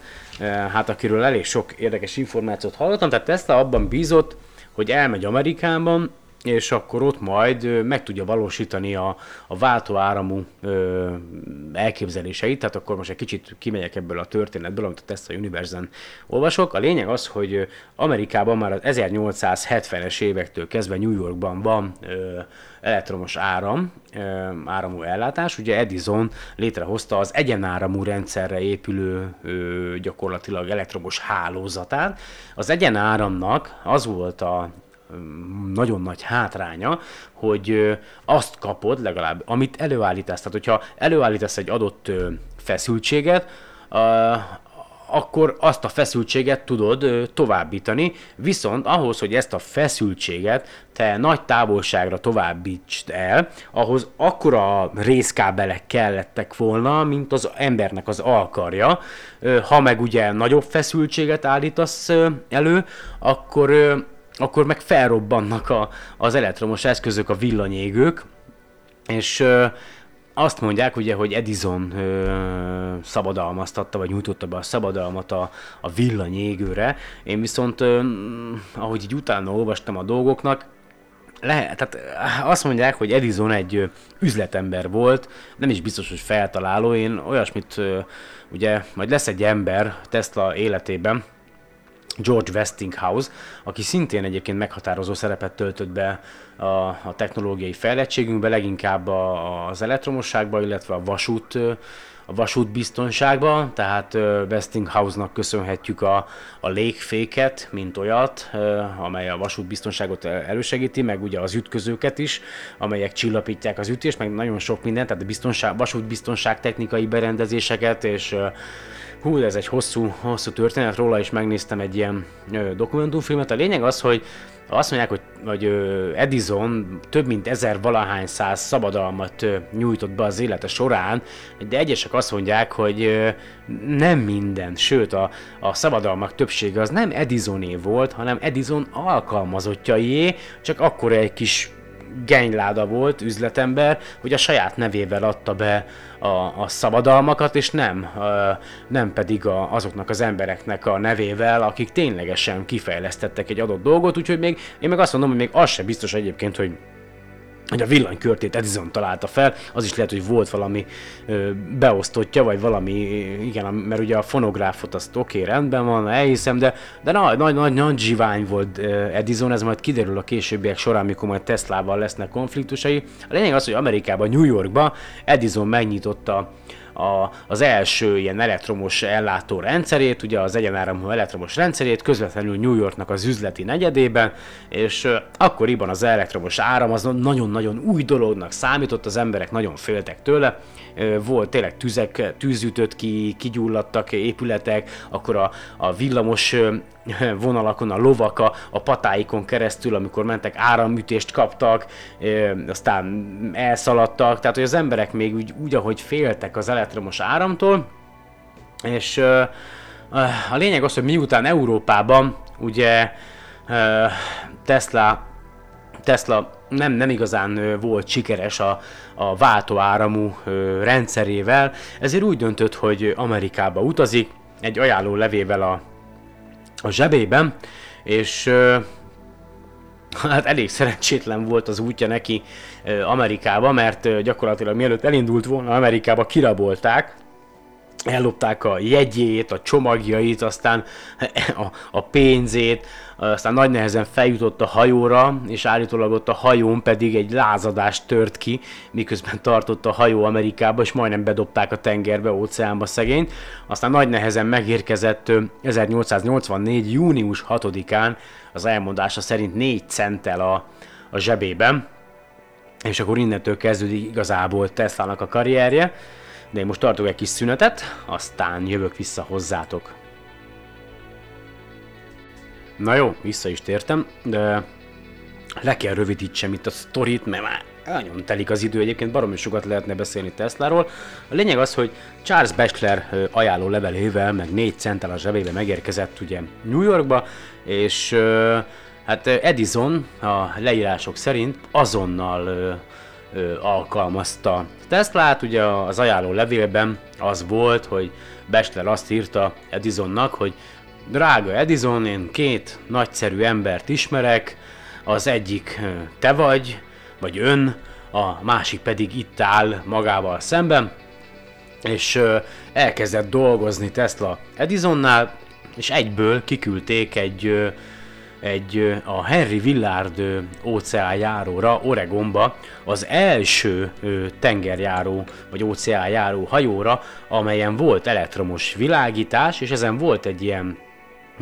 hát akiről elég sok érdekes információt hallottam, tehát Tesla abban bízott, hogy elmegy Amerikában, és akkor ott majd meg tudja valósítani a, a váltóáramú ö, elképzeléseit, tehát akkor most egy kicsit kimegyek ebből a történetből, amit a Tesla Universe-en olvasok. A lényeg az, hogy Amerikában már az 1870-es évektől kezdve New Yorkban van ö, elektromos áram, ö, áramú ellátás. Ugye Edison létrehozta az egyenáramú rendszerre épülő ö, gyakorlatilag elektromos hálózatát. Az egyenáramnak az volt a nagyon nagy hátránya, hogy azt kapod legalább, amit előállítasz. Tehát, hogyha előállítasz egy adott feszültséget, akkor azt a feszültséget tudod továbbítani, viszont ahhoz, hogy ezt a feszültséget te nagy távolságra továbbítsd el, ahhoz akkora részkábelek kellettek volna, mint az embernek az alkarja. Ha meg ugye nagyobb feszültséget állítasz elő, akkor akkor meg felrobbannak a, az elektromos eszközök, a villanyégők, és ö, azt mondják ugye, hogy Edison ö, szabadalmaztatta, vagy nyújtotta be a szabadalmat a, a villanyégőre. Én viszont, ö, ahogy így utána olvastam a dolgoknak, lehet, tehát azt mondják, hogy Edison egy üzletember volt, nem is biztos, hogy feltaláló. Én olyasmit, ugye, majd lesz egy ember Tesla életében, George Westinghouse, aki szintén egyébként meghatározó szerepet töltött be a, a technológiai fejlettségünkbe, leginkább az elektromosságba, illetve a vasút a vasútbiztonságba, tehát Westinghouse-nak köszönhetjük a, a légféket, mint olyat, amely a vasútbiztonságot elősegíti, meg ugye az ütközőket is, amelyek csillapítják az ütést, meg nagyon sok mindent, tehát a biztonság, vasútbiztonság technikai berendezéseket, és hú, ez egy hosszú, hosszú történet, róla is megnéztem egy ilyen dokumentumfilmet. A lényeg az, hogy azt mondják, hogy, hogy Edison több mint ezer valahány száz szabadalmat nyújtott be az élete során, de egyesek azt mondják, hogy nem minden, sőt a, a szabadalmak többsége az nem Edisoné volt, hanem Edison alkalmazottjaié, csak akkor egy kis genyláda volt, üzletember, hogy a saját nevével adta be a, a szabadalmakat, és nem, nem pedig a, azoknak az embereknek a nevével, akik ténylegesen kifejlesztettek egy adott dolgot, úgyhogy még, én meg azt mondom, hogy még az sem biztos egyébként, hogy hogy a villanykörtét Edison találta fel, az is lehet, hogy volt valami ö, beosztottja, vagy valami, igen, mert ugye a fonográfot azt oké, okay, rendben van, elhiszem, de, de nagy, nagy, nagy, nagy zsivány volt Edison, ez majd kiderül a későbbiek során, mikor majd Teslával lesznek konfliktusai. A lényeg az, hogy Amerikában, New Yorkban Edison megnyitotta a, az első ilyen elektromos ellátó rendszerét, ugye az egyenáramú elektromos rendszerét közvetlenül New Yorknak az üzleti negyedében, és akkoriban az elektromos áram az nagyon-nagyon új dolognak számított, az emberek nagyon féltek tőle, volt tényleg tüzek, tűzütött ki, kigyulladtak épületek, akkor a, a villamos vonalakon a lovak a, patáikon keresztül, amikor mentek áramütést kaptak, aztán elszaladtak, tehát hogy az emberek még úgy, úgy ahogy féltek az elektromos áramtól, és a lényeg az, hogy miután Európában ugye Tesla Tesla nem, nem igazán volt sikeres a, a váltóáramú rendszerével, ezért úgy döntött, hogy Amerikába utazik, egy ajánló levével a a zsebében, és hát elég szerencsétlen volt az útja neki Amerikába, mert gyakorlatilag mielőtt elindult volna Amerikába, kirabolták, ellopták a jegyét, a csomagjait, aztán a, a pénzét, aztán nagy nehezen feljutott a hajóra, és állítólag ott a hajón pedig egy lázadás tört ki, miközben tartott a hajó Amerikába, és majdnem bedobták a tengerbe, óceánba szegényt. Aztán nagy nehezen megérkezett 1884. június 6-án, az elmondása szerint 4 centtel a, a zsebében, és akkor innentől kezdődik igazából Teslának a karrierje. De én most tartok egy kis szünetet, aztán jövök vissza hozzátok. Na jó, vissza is tértem, de le kell rövidítsem itt a sztorit, mert már nagyon telik az idő, egyébként baromi sokat lehetne beszélni Tesláról. A lényeg az, hogy Charles Batchelor ajánló levelével, meg 4 centtel a zsebébe megérkezett ugye New Yorkba, és hát Edison a leírások szerint azonnal alkalmazta Teslát, ugye az ajánló levélben az volt, hogy Batchelor azt írta Edisonnak, hogy Drága Edison, én két nagyszerű embert ismerek, az egyik te vagy, vagy ön, a másik pedig itt áll magával szemben, és elkezdett dolgozni Tesla Edisonnál, és egyből kiküldték egy, egy a Henry Villard óceánjáróra, Oregonba, az első tengerjáró vagy óceánjáró hajóra, amelyen volt elektromos világítás, és ezen volt egy ilyen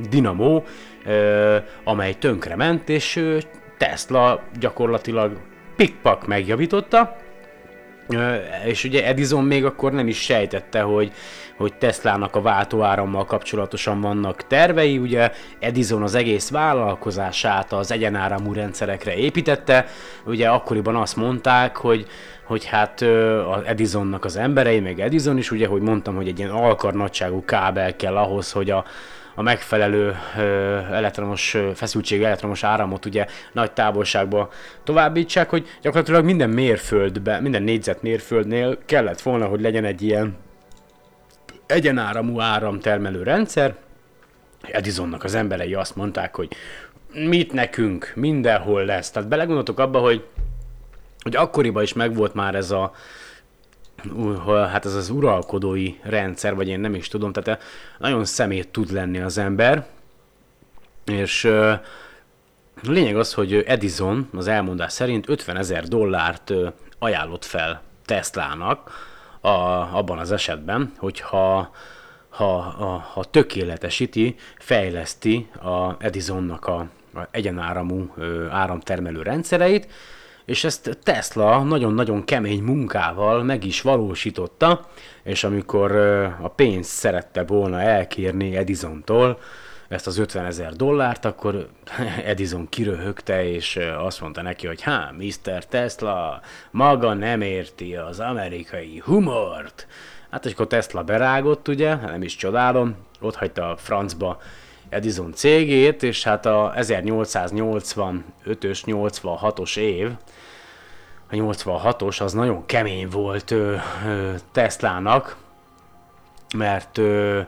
dinamó, amely tönkrement, és Tesla gyakorlatilag pikpak megjavította, és ugye Edison még akkor nem is sejtette, hogy, hogy Teslának a váltóárammal kapcsolatosan vannak tervei, ugye Edison az egész vállalkozását az egyenáramú rendszerekre építette, ugye akkoriban azt mondták, hogy hogy hát az Edisonnak az emberei, meg Edison is, ugye, hogy mondtam, hogy egy ilyen alkarnagyságú kábel kell ahhoz, hogy a, a megfelelő elektromos feszültségű elektromos áramot ugye nagy távolságba továbbítsák, hogy gyakorlatilag minden mérföldbe, minden négyzet mérföldnél kellett volna, hogy legyen egy ilyen egyenáramú áramtermelő rendszer. Edisonnak az emberei azt mondták, hogy mit nekünk, mindenhol lesz. Tehát belegondoltok abba, hogy, hogy akkoriban is megvolt már ez a, hát ez az uralkodói rendszer, vagy én nem is tudom, tehát nagyon szemét tud lenni az ember, és a lényeg az, hogy Edison az elmondás szerint 50 ezer dollárt ajánlott fel Teslának a, abban az esetben, hogyha ha, ha, ha tökéletesíti, fejleszti a Edisonnak a, a egyenáramú áramtermelő rendszereit, és ezt Tesla nagyon-nagyon kemény munkával meg is valósította, és amikor a pénzt szerette volna elkérni Edisontól, ezt az 50 ezer dollárt, akkor Edison kiröhögte, és azt mondta neki, hogy hát, Mr. Tesla maga nem érti az amerikai humort. Hát és akkor Tesla berágott, ugye, nem is csodálom, ott hagyta a francba Edison cégét, és hát a 1885-ös, 86-os év, a 86-os az nagyon kemény volt ö, ö, Teslának, mert ö,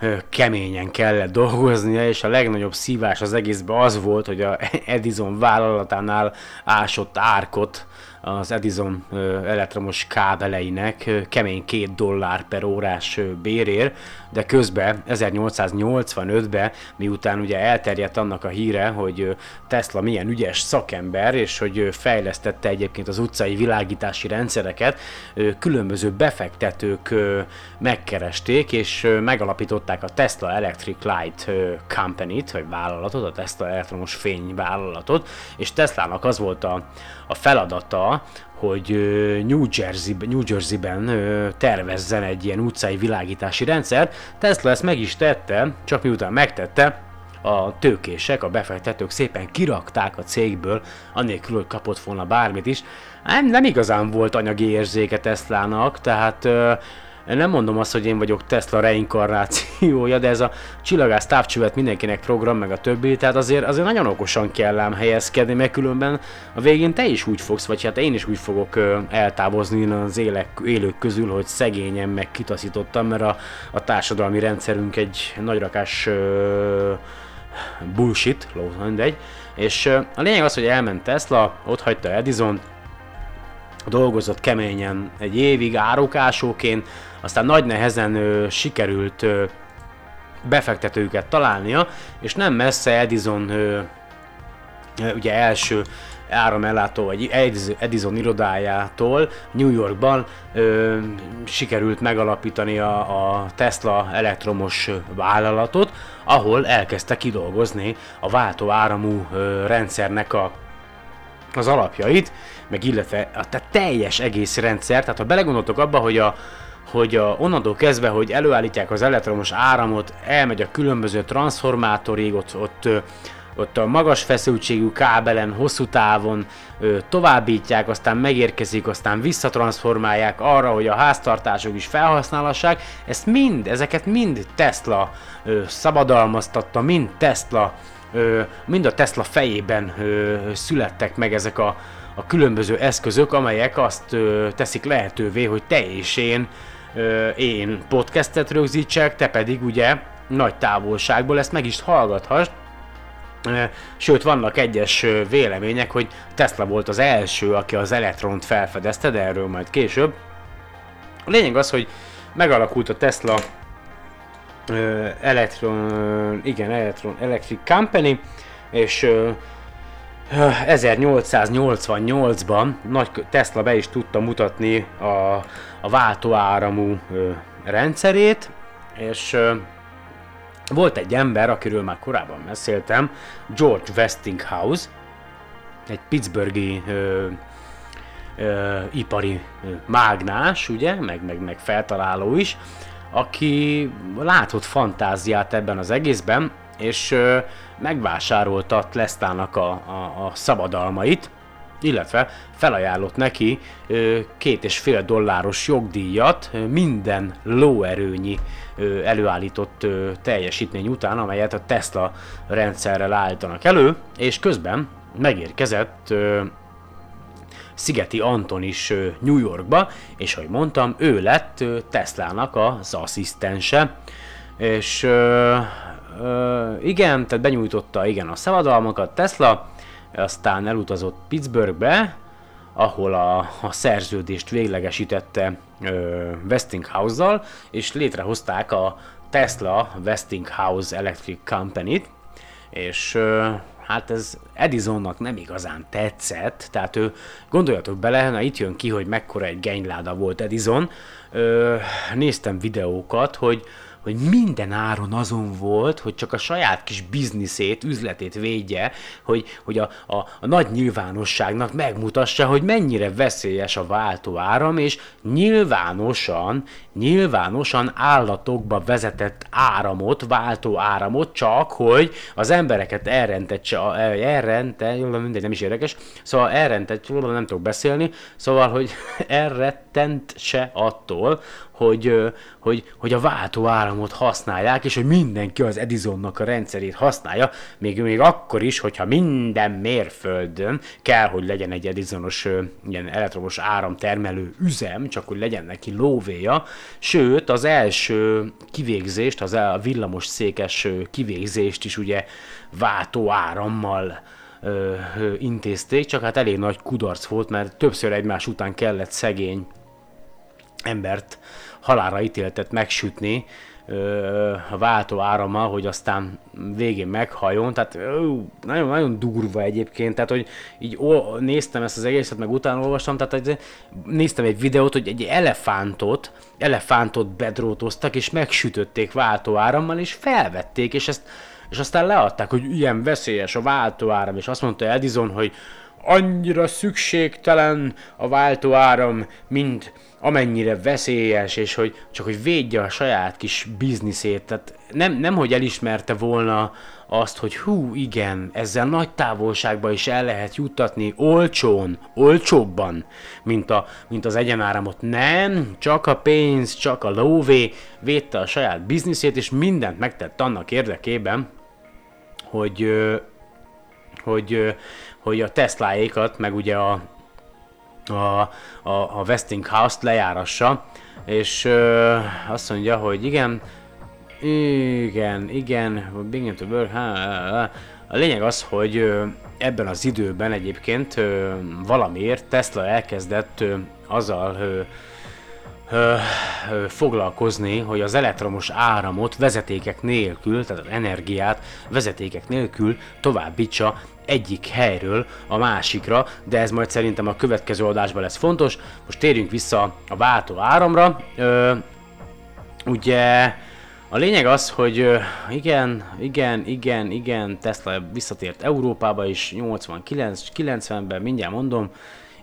ö, keményen kellett dolgoznia, és a legnagyobb szívás az egészben az volt, hogy a Edison vállalatánál ásott árkot az Edison elektromos kábeleinek kemény két dollár per órás bérér, de közben 1885-ben, miután ugye elterjedt annak a híre, hogy Tesla milyen ügyes szakember, és hogy fejlesztette egyébként az utcai világítási rendszereket, különböző befektetők megkeresték, és megalapították a Tesla Electric Light Company-t, vagy vállalatot, a Tesla elektromos fény vállalatot, és Teslának az volt a, a feladata, hogy New, Jersey, New Jersey-ben tervezzen egy ilyen utcai világítási rendszer. Tesla ezt meg is tette, csak miután megtette, a tőkések, a befektetők szépen kirakták a cégből, anélkül, hogy kapott volna bármit is. Nem, nem igazán volt anyagi érzéke Teslának, tehát nem mondom azt, hogy én vagyok Tesla reinkarnációja, de ez a csillagász távcsövet mindenkinek program, meg a többi, tehát azért, azért nagyon okosan kell ám helyezkedni, mert különben a végén te is úgy fogsz, vagy hát én is úgy fogok eltávozni az élek, élők közül, hogy szegényen meg kitaszítottam, mert a, a társadalmi rendszerünk egy nagyrakás bullshit, ló, mindegy. És a lényeg az, hogy elment Tesla, ott hagyta Edison, dolgozott keményen egy évig árokásóként, aztán nagy nehezen ö, sikerült ö, befektetőket találnia, és nem messze Edison ö, ugye első áramellátó, vagy Edison irodájától New Yorkban ö, sikerült megalapítani a, a Tesla elektromos vállalatot, ahol elkezdte kidolgozni a váltó áramú rendszernek a, az alapjait, meg illetve a te teljes egész rendszer, tehát ha belegondoltok abba, hogy a, hogy a, onnantól kezdve, hogy előállítják az elektromos áramot, elmegy a különböző transformátorig, ott, ott, ott a magas feszültségű kábelen, hosszú távon ö, továbbítják, aztán megérkezik, aztán visszatransformálják arra, hogy a háztartások is felhasználhassák. Ezt mind, ezeket mind Tesla ö, szabadalmaztatta, mind Tesla, ö, mind a Tesla fejében ö, születtek meg ezek a, a különböző eszközök, amelyek azt ö, teszik lehetővé, hogy te és én én podcastet rögzítsek, te pedig ugye nagy távolságból ezt meg is hallgathass. Sőt, vannak egyes vélemények, hogy Tesla volt az első, aki az elektront felfedezte, de erről majd később. A lényeg az, hogy megalakult a Tesla Electron, igen, Electron Electric Company, és 1888-ban nagy Tesla be is tudta mutatni a, a váltóáramú rendszerét, és volt egy ember, akiről már korábban beszéltem, George Westinghouse, egy pittsburghi ö, ö, ipari ö, mágnás, ugye, meg, meg, meg feltaláló is, aki látott fantáziát ebben az egészben, és ö, megvásárolta Teslának a, a, a szabadalmait, illetve felajánlott neki ö, két és fél dolláros jogdíjat minden lóerőnyi ö, előállított ö, teljesítmény után, amelyet a Tesla rendszerrel állítanak elő, és közben megérkezett ö, Szigeti Anton is ö, New Yorkba, és ahogy mondtam, ő lett ö, Teslának az asszisztense, és ö, ö, igen, tehát benyújtotta igen a szabadalmakat Tesla, aztán elutazott Pittsburghbe, ahol a, a szerződést véglegesítette ö, Westinghouse-zal, és létrehozták a Tesla Westinghouse Electric Company-t, és ö, hát ez Edisonnak nem igazán tetszett, tehát ő, gondoljatok bele, na itt jön ki, hogy mekkora egy genyláda volt Edison, ö, néztem videókat, hogy, hogy minden áron azon volt, hogy csak a saját kis bizniszét, üzletét védje, hogy, hogy a, a, a nagy nyilvánosságnak megmutassa, hogy mennyire veszélyes a váltó áram, és nyilvánosan, nyilvánosan állatokba vezetett áramot, váltó áramot, csak hogy az embereket elrentetse, elrente, mindegy, nem is érdekes, szóval elrentett, nem tudok beszélni, szóval, hogy elrettent se attól, hogy, hogy, hogy a váltó áramot használják, és hogy mindenki az Edisonnak a rendszerét használja, még, még akkor is, hogyha minden mérföldön kell, hogy legyen egy Edisonos ilyen elektromos áramtermelő üzem, csak hogy legyen neki lóvéja, sőt az első kivégzést, az a villamos székes kivégzést is ugye váltó árammal intézték, csak hát elég nagy kudarc volt, mert többször egymás után kellett szegény embert halára ítéltet megsütni a váltó árammal, hogy aztán végén meghajjon, tehát nagyon-nagyon durva egyébként, tehát hogy így ó, néztem ezt az egészet, meg utána olvastam, tehát hogy néztem egy videót, hogy egy elefántot, elefántot bedrótoztak, és megsütötték váltó árammal, és felvették, és ezt és aztán leadták, hogy ilyen veszélyes a váltóáram, és azt mondta Edison, hogy annyira szükségtelen a váltóáram, mint amennyire veszélyes, és hogy csak hogy védje a saját kis bizniszét. Tehát nem, nem hogy elismerte volna azt, hogy hú, igen, ezzel nagy távolságba is el lehet juttatni olcsón, olcsóbban, mint, a, mint az egyenáramot. Nem, csak a pénz, csak a lóvé védte a saját bizniszét, és mindent megtett annak érdekében, hogy, hogy, hogy a Tesláékat, meg ugye a, a, a, a Westinghouse-t lejárassa, és ö, azt mondja, hogy igen, igen, igen, begin to work, a lényeg az, hogy ö, ebben az időben egyébként ö, valamiért Tesla elkezdett ö, azzal ö, ö, ö, foglalkozni, hogy az elektromos áramot vezetékek nélkül, tehát az energiát vezetékek nélkül továbbítsa egyik helyről a másikra, de ez majd szerintem a következő adásban lesz fontos. Most térjünk vissza a váltó áramra. Ö, ugye a lényeg az, hogy igen, igen, igen, igen, Tesla visszatért Európába is 89-90-ben, mindjárt mondom,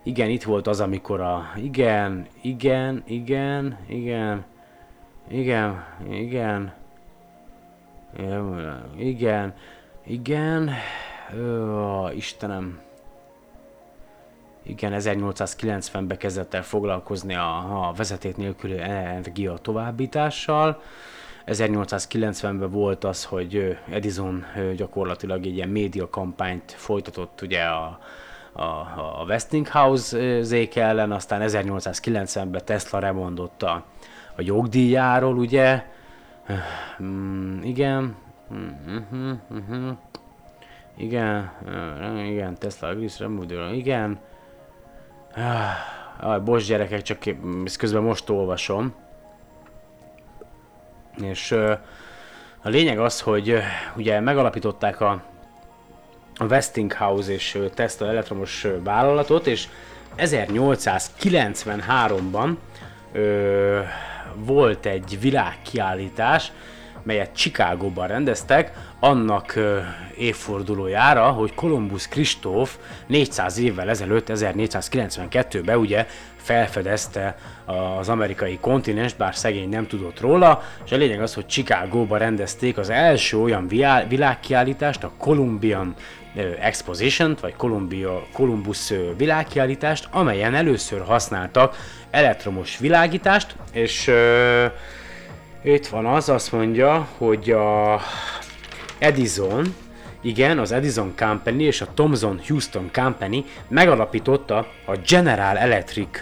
igen, itt volt az, amikor a, igen, igen, igen, igen, igen, igen, igen, igen, Ó, Istenem. Igen, 1890-ben kezdett el foglalkozni a, a vezeték nélküli energia továbbítással. 1890-ben volt az, hogy Edison gyakorlatilag egy ilyen média kampányt folytatott ugye a, a, a Westinghouse-zék ellen, aztán 1890-ben Tesla remondott a, a jogdíjáról, ugye. Mm, igen. Mm-hmm, mm-hmm. Igen, igen, Tesla Agris Remodel, igen. Ah, bocs gyerekek, csak ezt közben most olvasom. És a lényeg az, hogy ugye megalapították a, a Westinghouse és Tesla elektromos vállalatot, és 1893-ban ö, volt egy világkiállítás, melyet Chicagóban rendeztek, annak ö, évfordulójára, hogy Kolumbusz Kristóf 400 évvel ezelőtt, 1492-ben ugye felfedezte az amerikai kontinens, bár szegény nem tudott róla, és a lényeg az, hogy Chicagóban rendezték az első olyan világkiállítást, a Columbian Exposition, vagy Columbia, Columbus világkiállítást, amelyen először használtak elektromos világítást, és uh, itt van az, azt mondja, hogy a Edison, igen, az Edison Company és a Thomson Houston Company megalapította a General Electric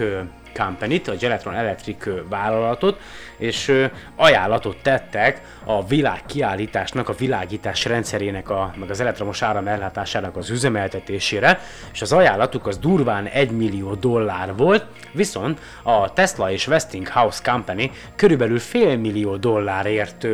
Company-t, a Gelatron Electric vállalatot, és ajánlatot tettek a világkiállításnak, a világítás rendszerének, a, meg az elektromos áram ellátásának az üzemeltetésére, és az ajánlatuk az durván 1 millió dollár volt, viszont a Tesla és Westinghouse Company körülbelül fél millió dollárért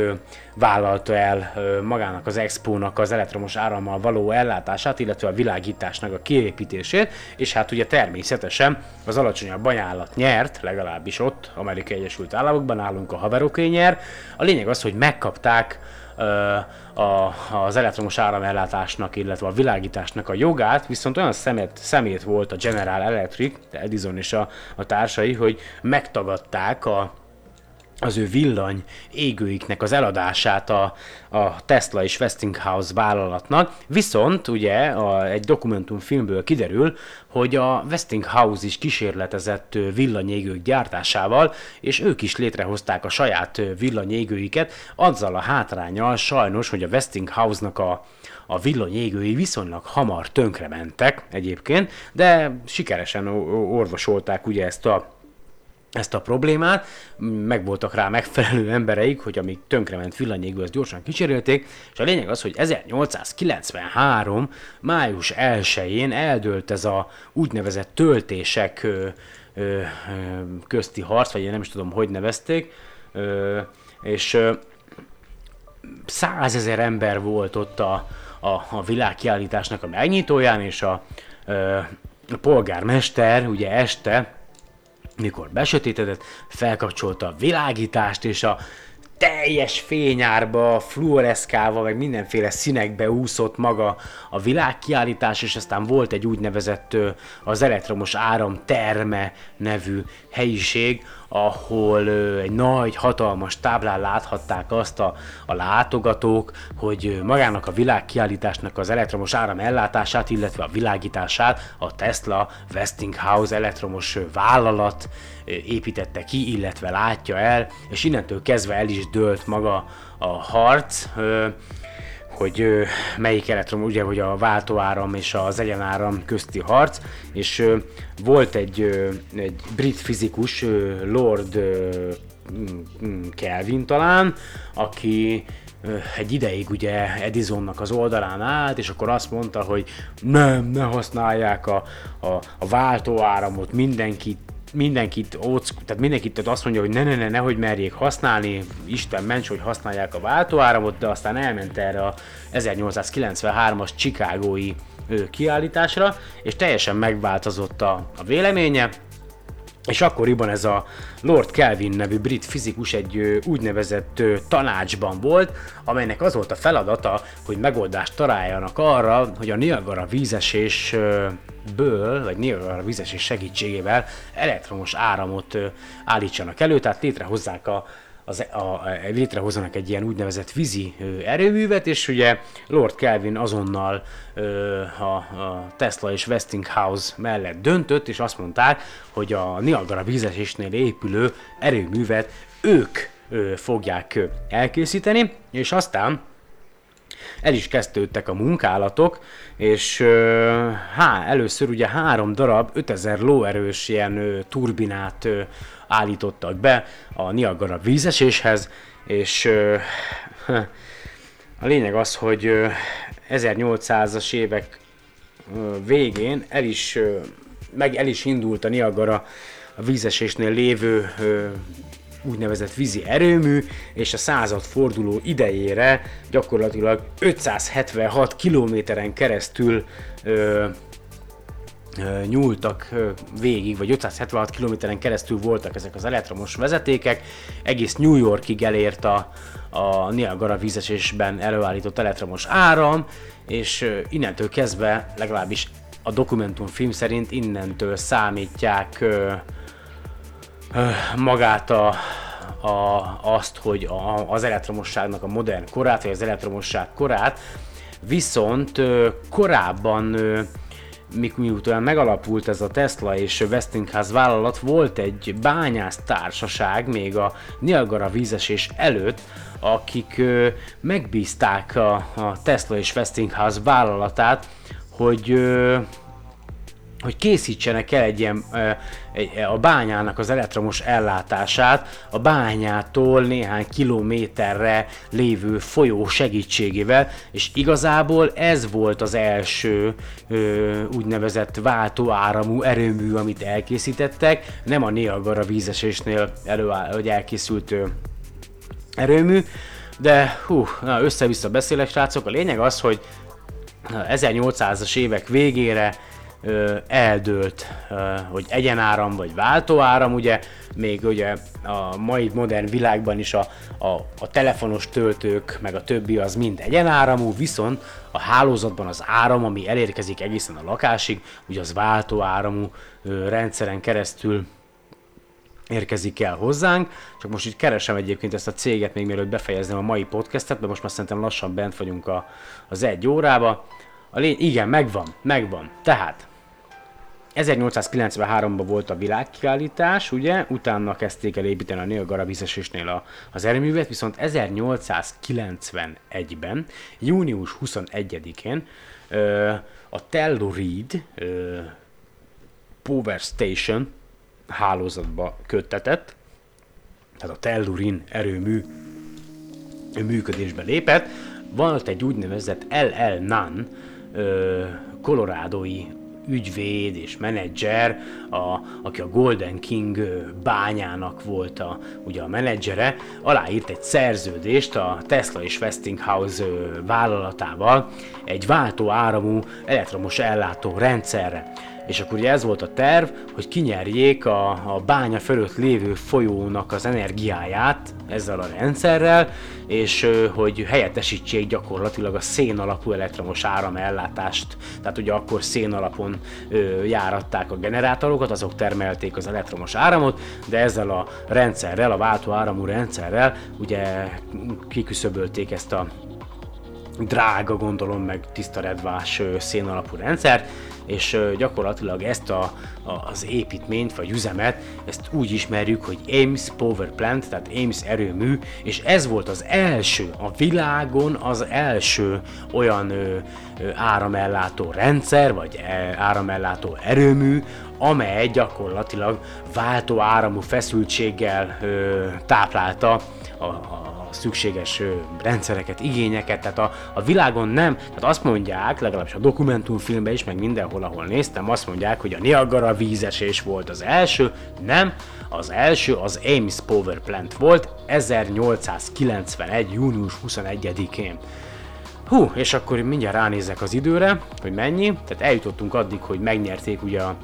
vállalta el magának az expónak az elektromos árammal való ellátását, illetve a világításnak a kiépítését, és hát ugye természetesen az alacsonyabb ajánlat nyert, legalábbis ott, Amerikai Egyesült Államokban állunk a haveroké nyer. A lényeg az, hogy megkapták a, az elektromos áramellátásnak, illetve a világításnak a jogát, viszont olyan szemet, szemét volt a General Electric, Edison és a, a társai, hogy megtagadták a, az ő villany égőiknek az eladását a, a Tesla és Westinghouse vállalatnak, viszont ugye a, egy dokumentumfilmből kiderül, hogy a Westinghouse is kísérletezett villanyégők gyártásával, és ők is létrehozták a saját villanyégőiket, azzal a hátrányal sajnos, hogy a Westinghouse-nak a, a villanyégői viszonylag hamar tönkrementek egyébként, de sikeresen orvosolták ugye ezt a ezt a problémát, meg voltak rá megfelelő embereik, hogy amíg tönkrement villanyégő, azt gyorsan kicserélték, és a lényeg az, hogy 1893. május 1-én eldőlt ez a úgynevezett töltések ö, ö, közti harc, vagy én nem is tudom, hogy nevezték, ö, és százezer ember volt ott a, a, a világkiállításnak a megnyitóján, és a, ö, a polgármester ugye este mikor besötétedett, felkapcsolta a világítást, és a teljes fényárba, fluoreszkálva, meg mindenféle színekbe úszott maga a világkiállítás, és aztán volt egy úgynevezett az elektromos áram terme nevű helyiség, ahol egy nagy, hatalmas táblán láthatták azt a, a látogatók, hogy magának a világkiállításnak az elektromos áram ellátását, illetve a világítását a Tesla Westinghouse elektromos vállalat építette ki, illetve látja el, és innentől kezdve el is dőlt maga a harc, hogy melyik elektrom, ugye, hogy a váltóáram és az egyenáram közti harc, és volt egy, egy brit fizikus, Lord mm, mm, Kelvin talán, aki egy ideig ugye Edisonnak az oldalán állt, és akkor azt mondta, hogy nem, ne használják a, a, a váltóáramot, mindenki mindenkit, óck, tehát mindenkit tehát azt mondja, hogy ne, ne, ne, nehogy merjék használni, Isten ments, hogy használják a váltóáramot, de aztán elment erre a 1893-as Chicagói kiállításra, és teljesen megváltozott a, a véleménye, és akkoriban ez a Lord Kelvin nevű brit fizikus egy úgynevezett tanácsban volt, amelynek az volt a feladata, hogy megoldást találjanak arra, hogy a Niagara vízesésből, vagy Niagara vízesés segítségével elektromos áramot állítsanak elő, tehát létrehozzák a, az, a, a, létrehozzanak egy ilyen úgynevezett vízi ö, erőművet, és ugye Lord Kelvin azonnal ö, a, a Tesla és Westinghouse mellett döntött, és azt mondták, hogy a Niagara vízesésnél épülő erőművet ők ö, fogják elkészíteni, és aztán el is kezdődtek a munkálatok, és há, először ugye három darab 5000 lóerős ilyen turbinát állítottak be a Niagara vízeséshez, és a lényeg az, hogy ö, 1800-as évek végén el is, meg el is indult a Niagara a vízesésnél lévő úgynevezett vízi erőmű, és a század forduló idejére gyakorlatilag 576 kilométeren keresztül ö, nyúltak végig, vagy 576 kilométeren keresztül voltak ezek az elektromos vezetékek, egész New Yorkig elért a, a Niagara vízesésben előállított elektromos áram, és innentől kezdve, legalábbis a dokumentumfilm szerint innentől számítják ö, magát a, a, azt, hogy a, az elektromosságnak a modern korát, vagy az elektromosság korát, viszont korábban ö, mik- miután megalapult ez a Tesla és Westinghouse vállalat, volt egy bányász társaság még a Niagara vízesés előtt, akik megbízták a, Tesla és Westinghouse vállalatát, hogy hogy készítsenek el egy ilyen, a bányának az elektromos ellátását a bányától néhány kilométerre lévő folyó segítségével, és igazából ez volt az első úgynevezett váltóáramú erőmű, amit elkészítettek, nem a Niagara vízesésnél előáll, hogy elkészült erőmű, de hú, na, össze-vissza beszélek srácok, a lényeg az, hogy 1800-as évek végére eldőlt, hogy egyenáram vagy váltóáram, ugye még ugye a mai modern világban is a, a, a telefonos töltők, meg a többi az mind egyenáramú, viszont a hálózatban az áram, ami elérkezik egészen a lakásig, ugye az váltóáramú rendszeren keresztül érkezik el hozzánk, csak most így keresem egyébként ezt a céget, még mielőtt befejezném a mai podcastet, mert most már szerintem lassan bent vagyunk a, az egy órába. A lény, igen, megvan, megvan. Tehát 1893-ban volt a világkiállítás, ugye, utána kezdték el építeni a Niagara vízesésnél a, az erőművet, viszont 1891-ben, június 21-én ö, a Telluride Power Station hálózatba köttetett, tehát a Tellurin erőmű működésbe lépett, volt egy úgynevezett LL Nun, kolorádói ügyvéd és menedzser, a, aki a Golden King bányának volt a, ugye a menedzsere, aláírt egy szerződést a Tesla és Westinghouse vállalatával egy váltó áramú elektromos ellátó rendszerre és akkor ugye ez volt a terv, hogy kinyerjék a, a bánya fölött lévő folyónak az energiáját ezzel a rendszerrel, és hogy helyettesítsék gyakorlatilag a szén alapú elektromos áramellátást. Tehát ugye akkor szén alapon ö, járatták a generátorokat, azok termelték az elektromos áramot, de ezzel a rendszerrel, a váltó rendszerrel ugye kiküszöbölték ezt a drága, gondolom, meg tiszta redvás szén alapú rendszert, és gyakorlatilag ezt a, a, az építményt vagy üzemet, ezt úgy ismerjük, hogy Ames Power Plant, tehát Ames erőmű, és ez volt az első, a világon az első olyan ö, ö, áramellátó rendszer, vagy e, áramellátó erőmű, amely gyakorlatilag váltó áramú feszültséggel ö, táplálta a, a szükséges rendszereket, igényeket, tehát a, a világon nem, tehát azt mondják, legalábbis a dokumentumfilmben is, meg mindenhol, ahol néztem, azt mondják, hogy a Niagara vízesés volt az első, nem, az első az Ames Power Plant volt 1891. június 21-én. Hú, és akkor mindjárt ránézek az időre, hogy mennyi, tehát eljutottunk addig, hogy megnyerték ugye a,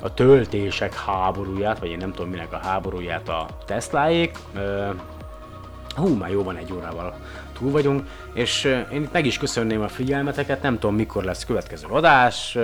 a töltések háborúját, vagy én nem tudom minek a háborúját a Tesláék. Hú, már jó van egy órával. Túl vagyunk, és én itt meg is köszönném a figyelmeteket, nem tudom mikor lesz következő adás,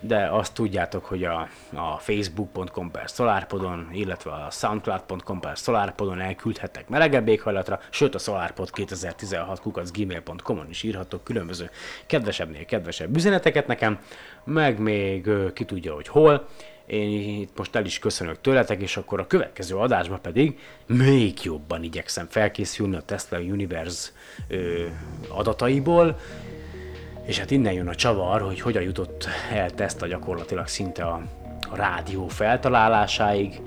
de azt tudjátok, hogy a, a facebook.com per SolarPodon, illetve a soundcloud.com per SolarPodon elküldhetek melegebb éghajlatra, sőt a SolarPod 2016 kukacgmail.com-on is írhatok különböző kedvesebbnél kedvesebb üzeneteket nekem, meg még ki tudja, hogy hol, én itt most el is köszönök tőletek, és akkor a következő adásban pedig még jobban igyekszem felkészülni a Tesla Universe ö, adataiból, és hát innen jön a csavar, hogy hogyan jutott el Tesla gyakorlatilag szinte a, a rádió feltalálásáig.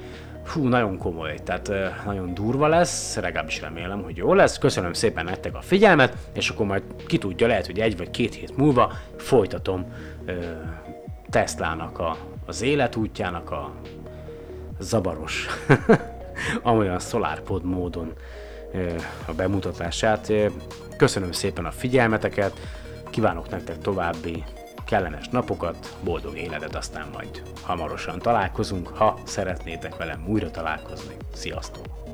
Hú, nagyon komoly, tehát nagyon durva lesz, legalábbis remélem, hogy jó lesz. Köszönöm szépen nektek a figyelmet, és akkor majd ki tudja, lehet, hogy egy vagy két hét múlva folytatom ö, Teslának a az életútjának a zabaros, amolyan SolarPod módon a bemutatását. Köszönöm szépen a figyelmeteket, kívánok nektek további kellemes napokat, boldog életet, aztán majd hamarosan találkozunk, ha szeretnétek velem újra találkozni. Sziasztok!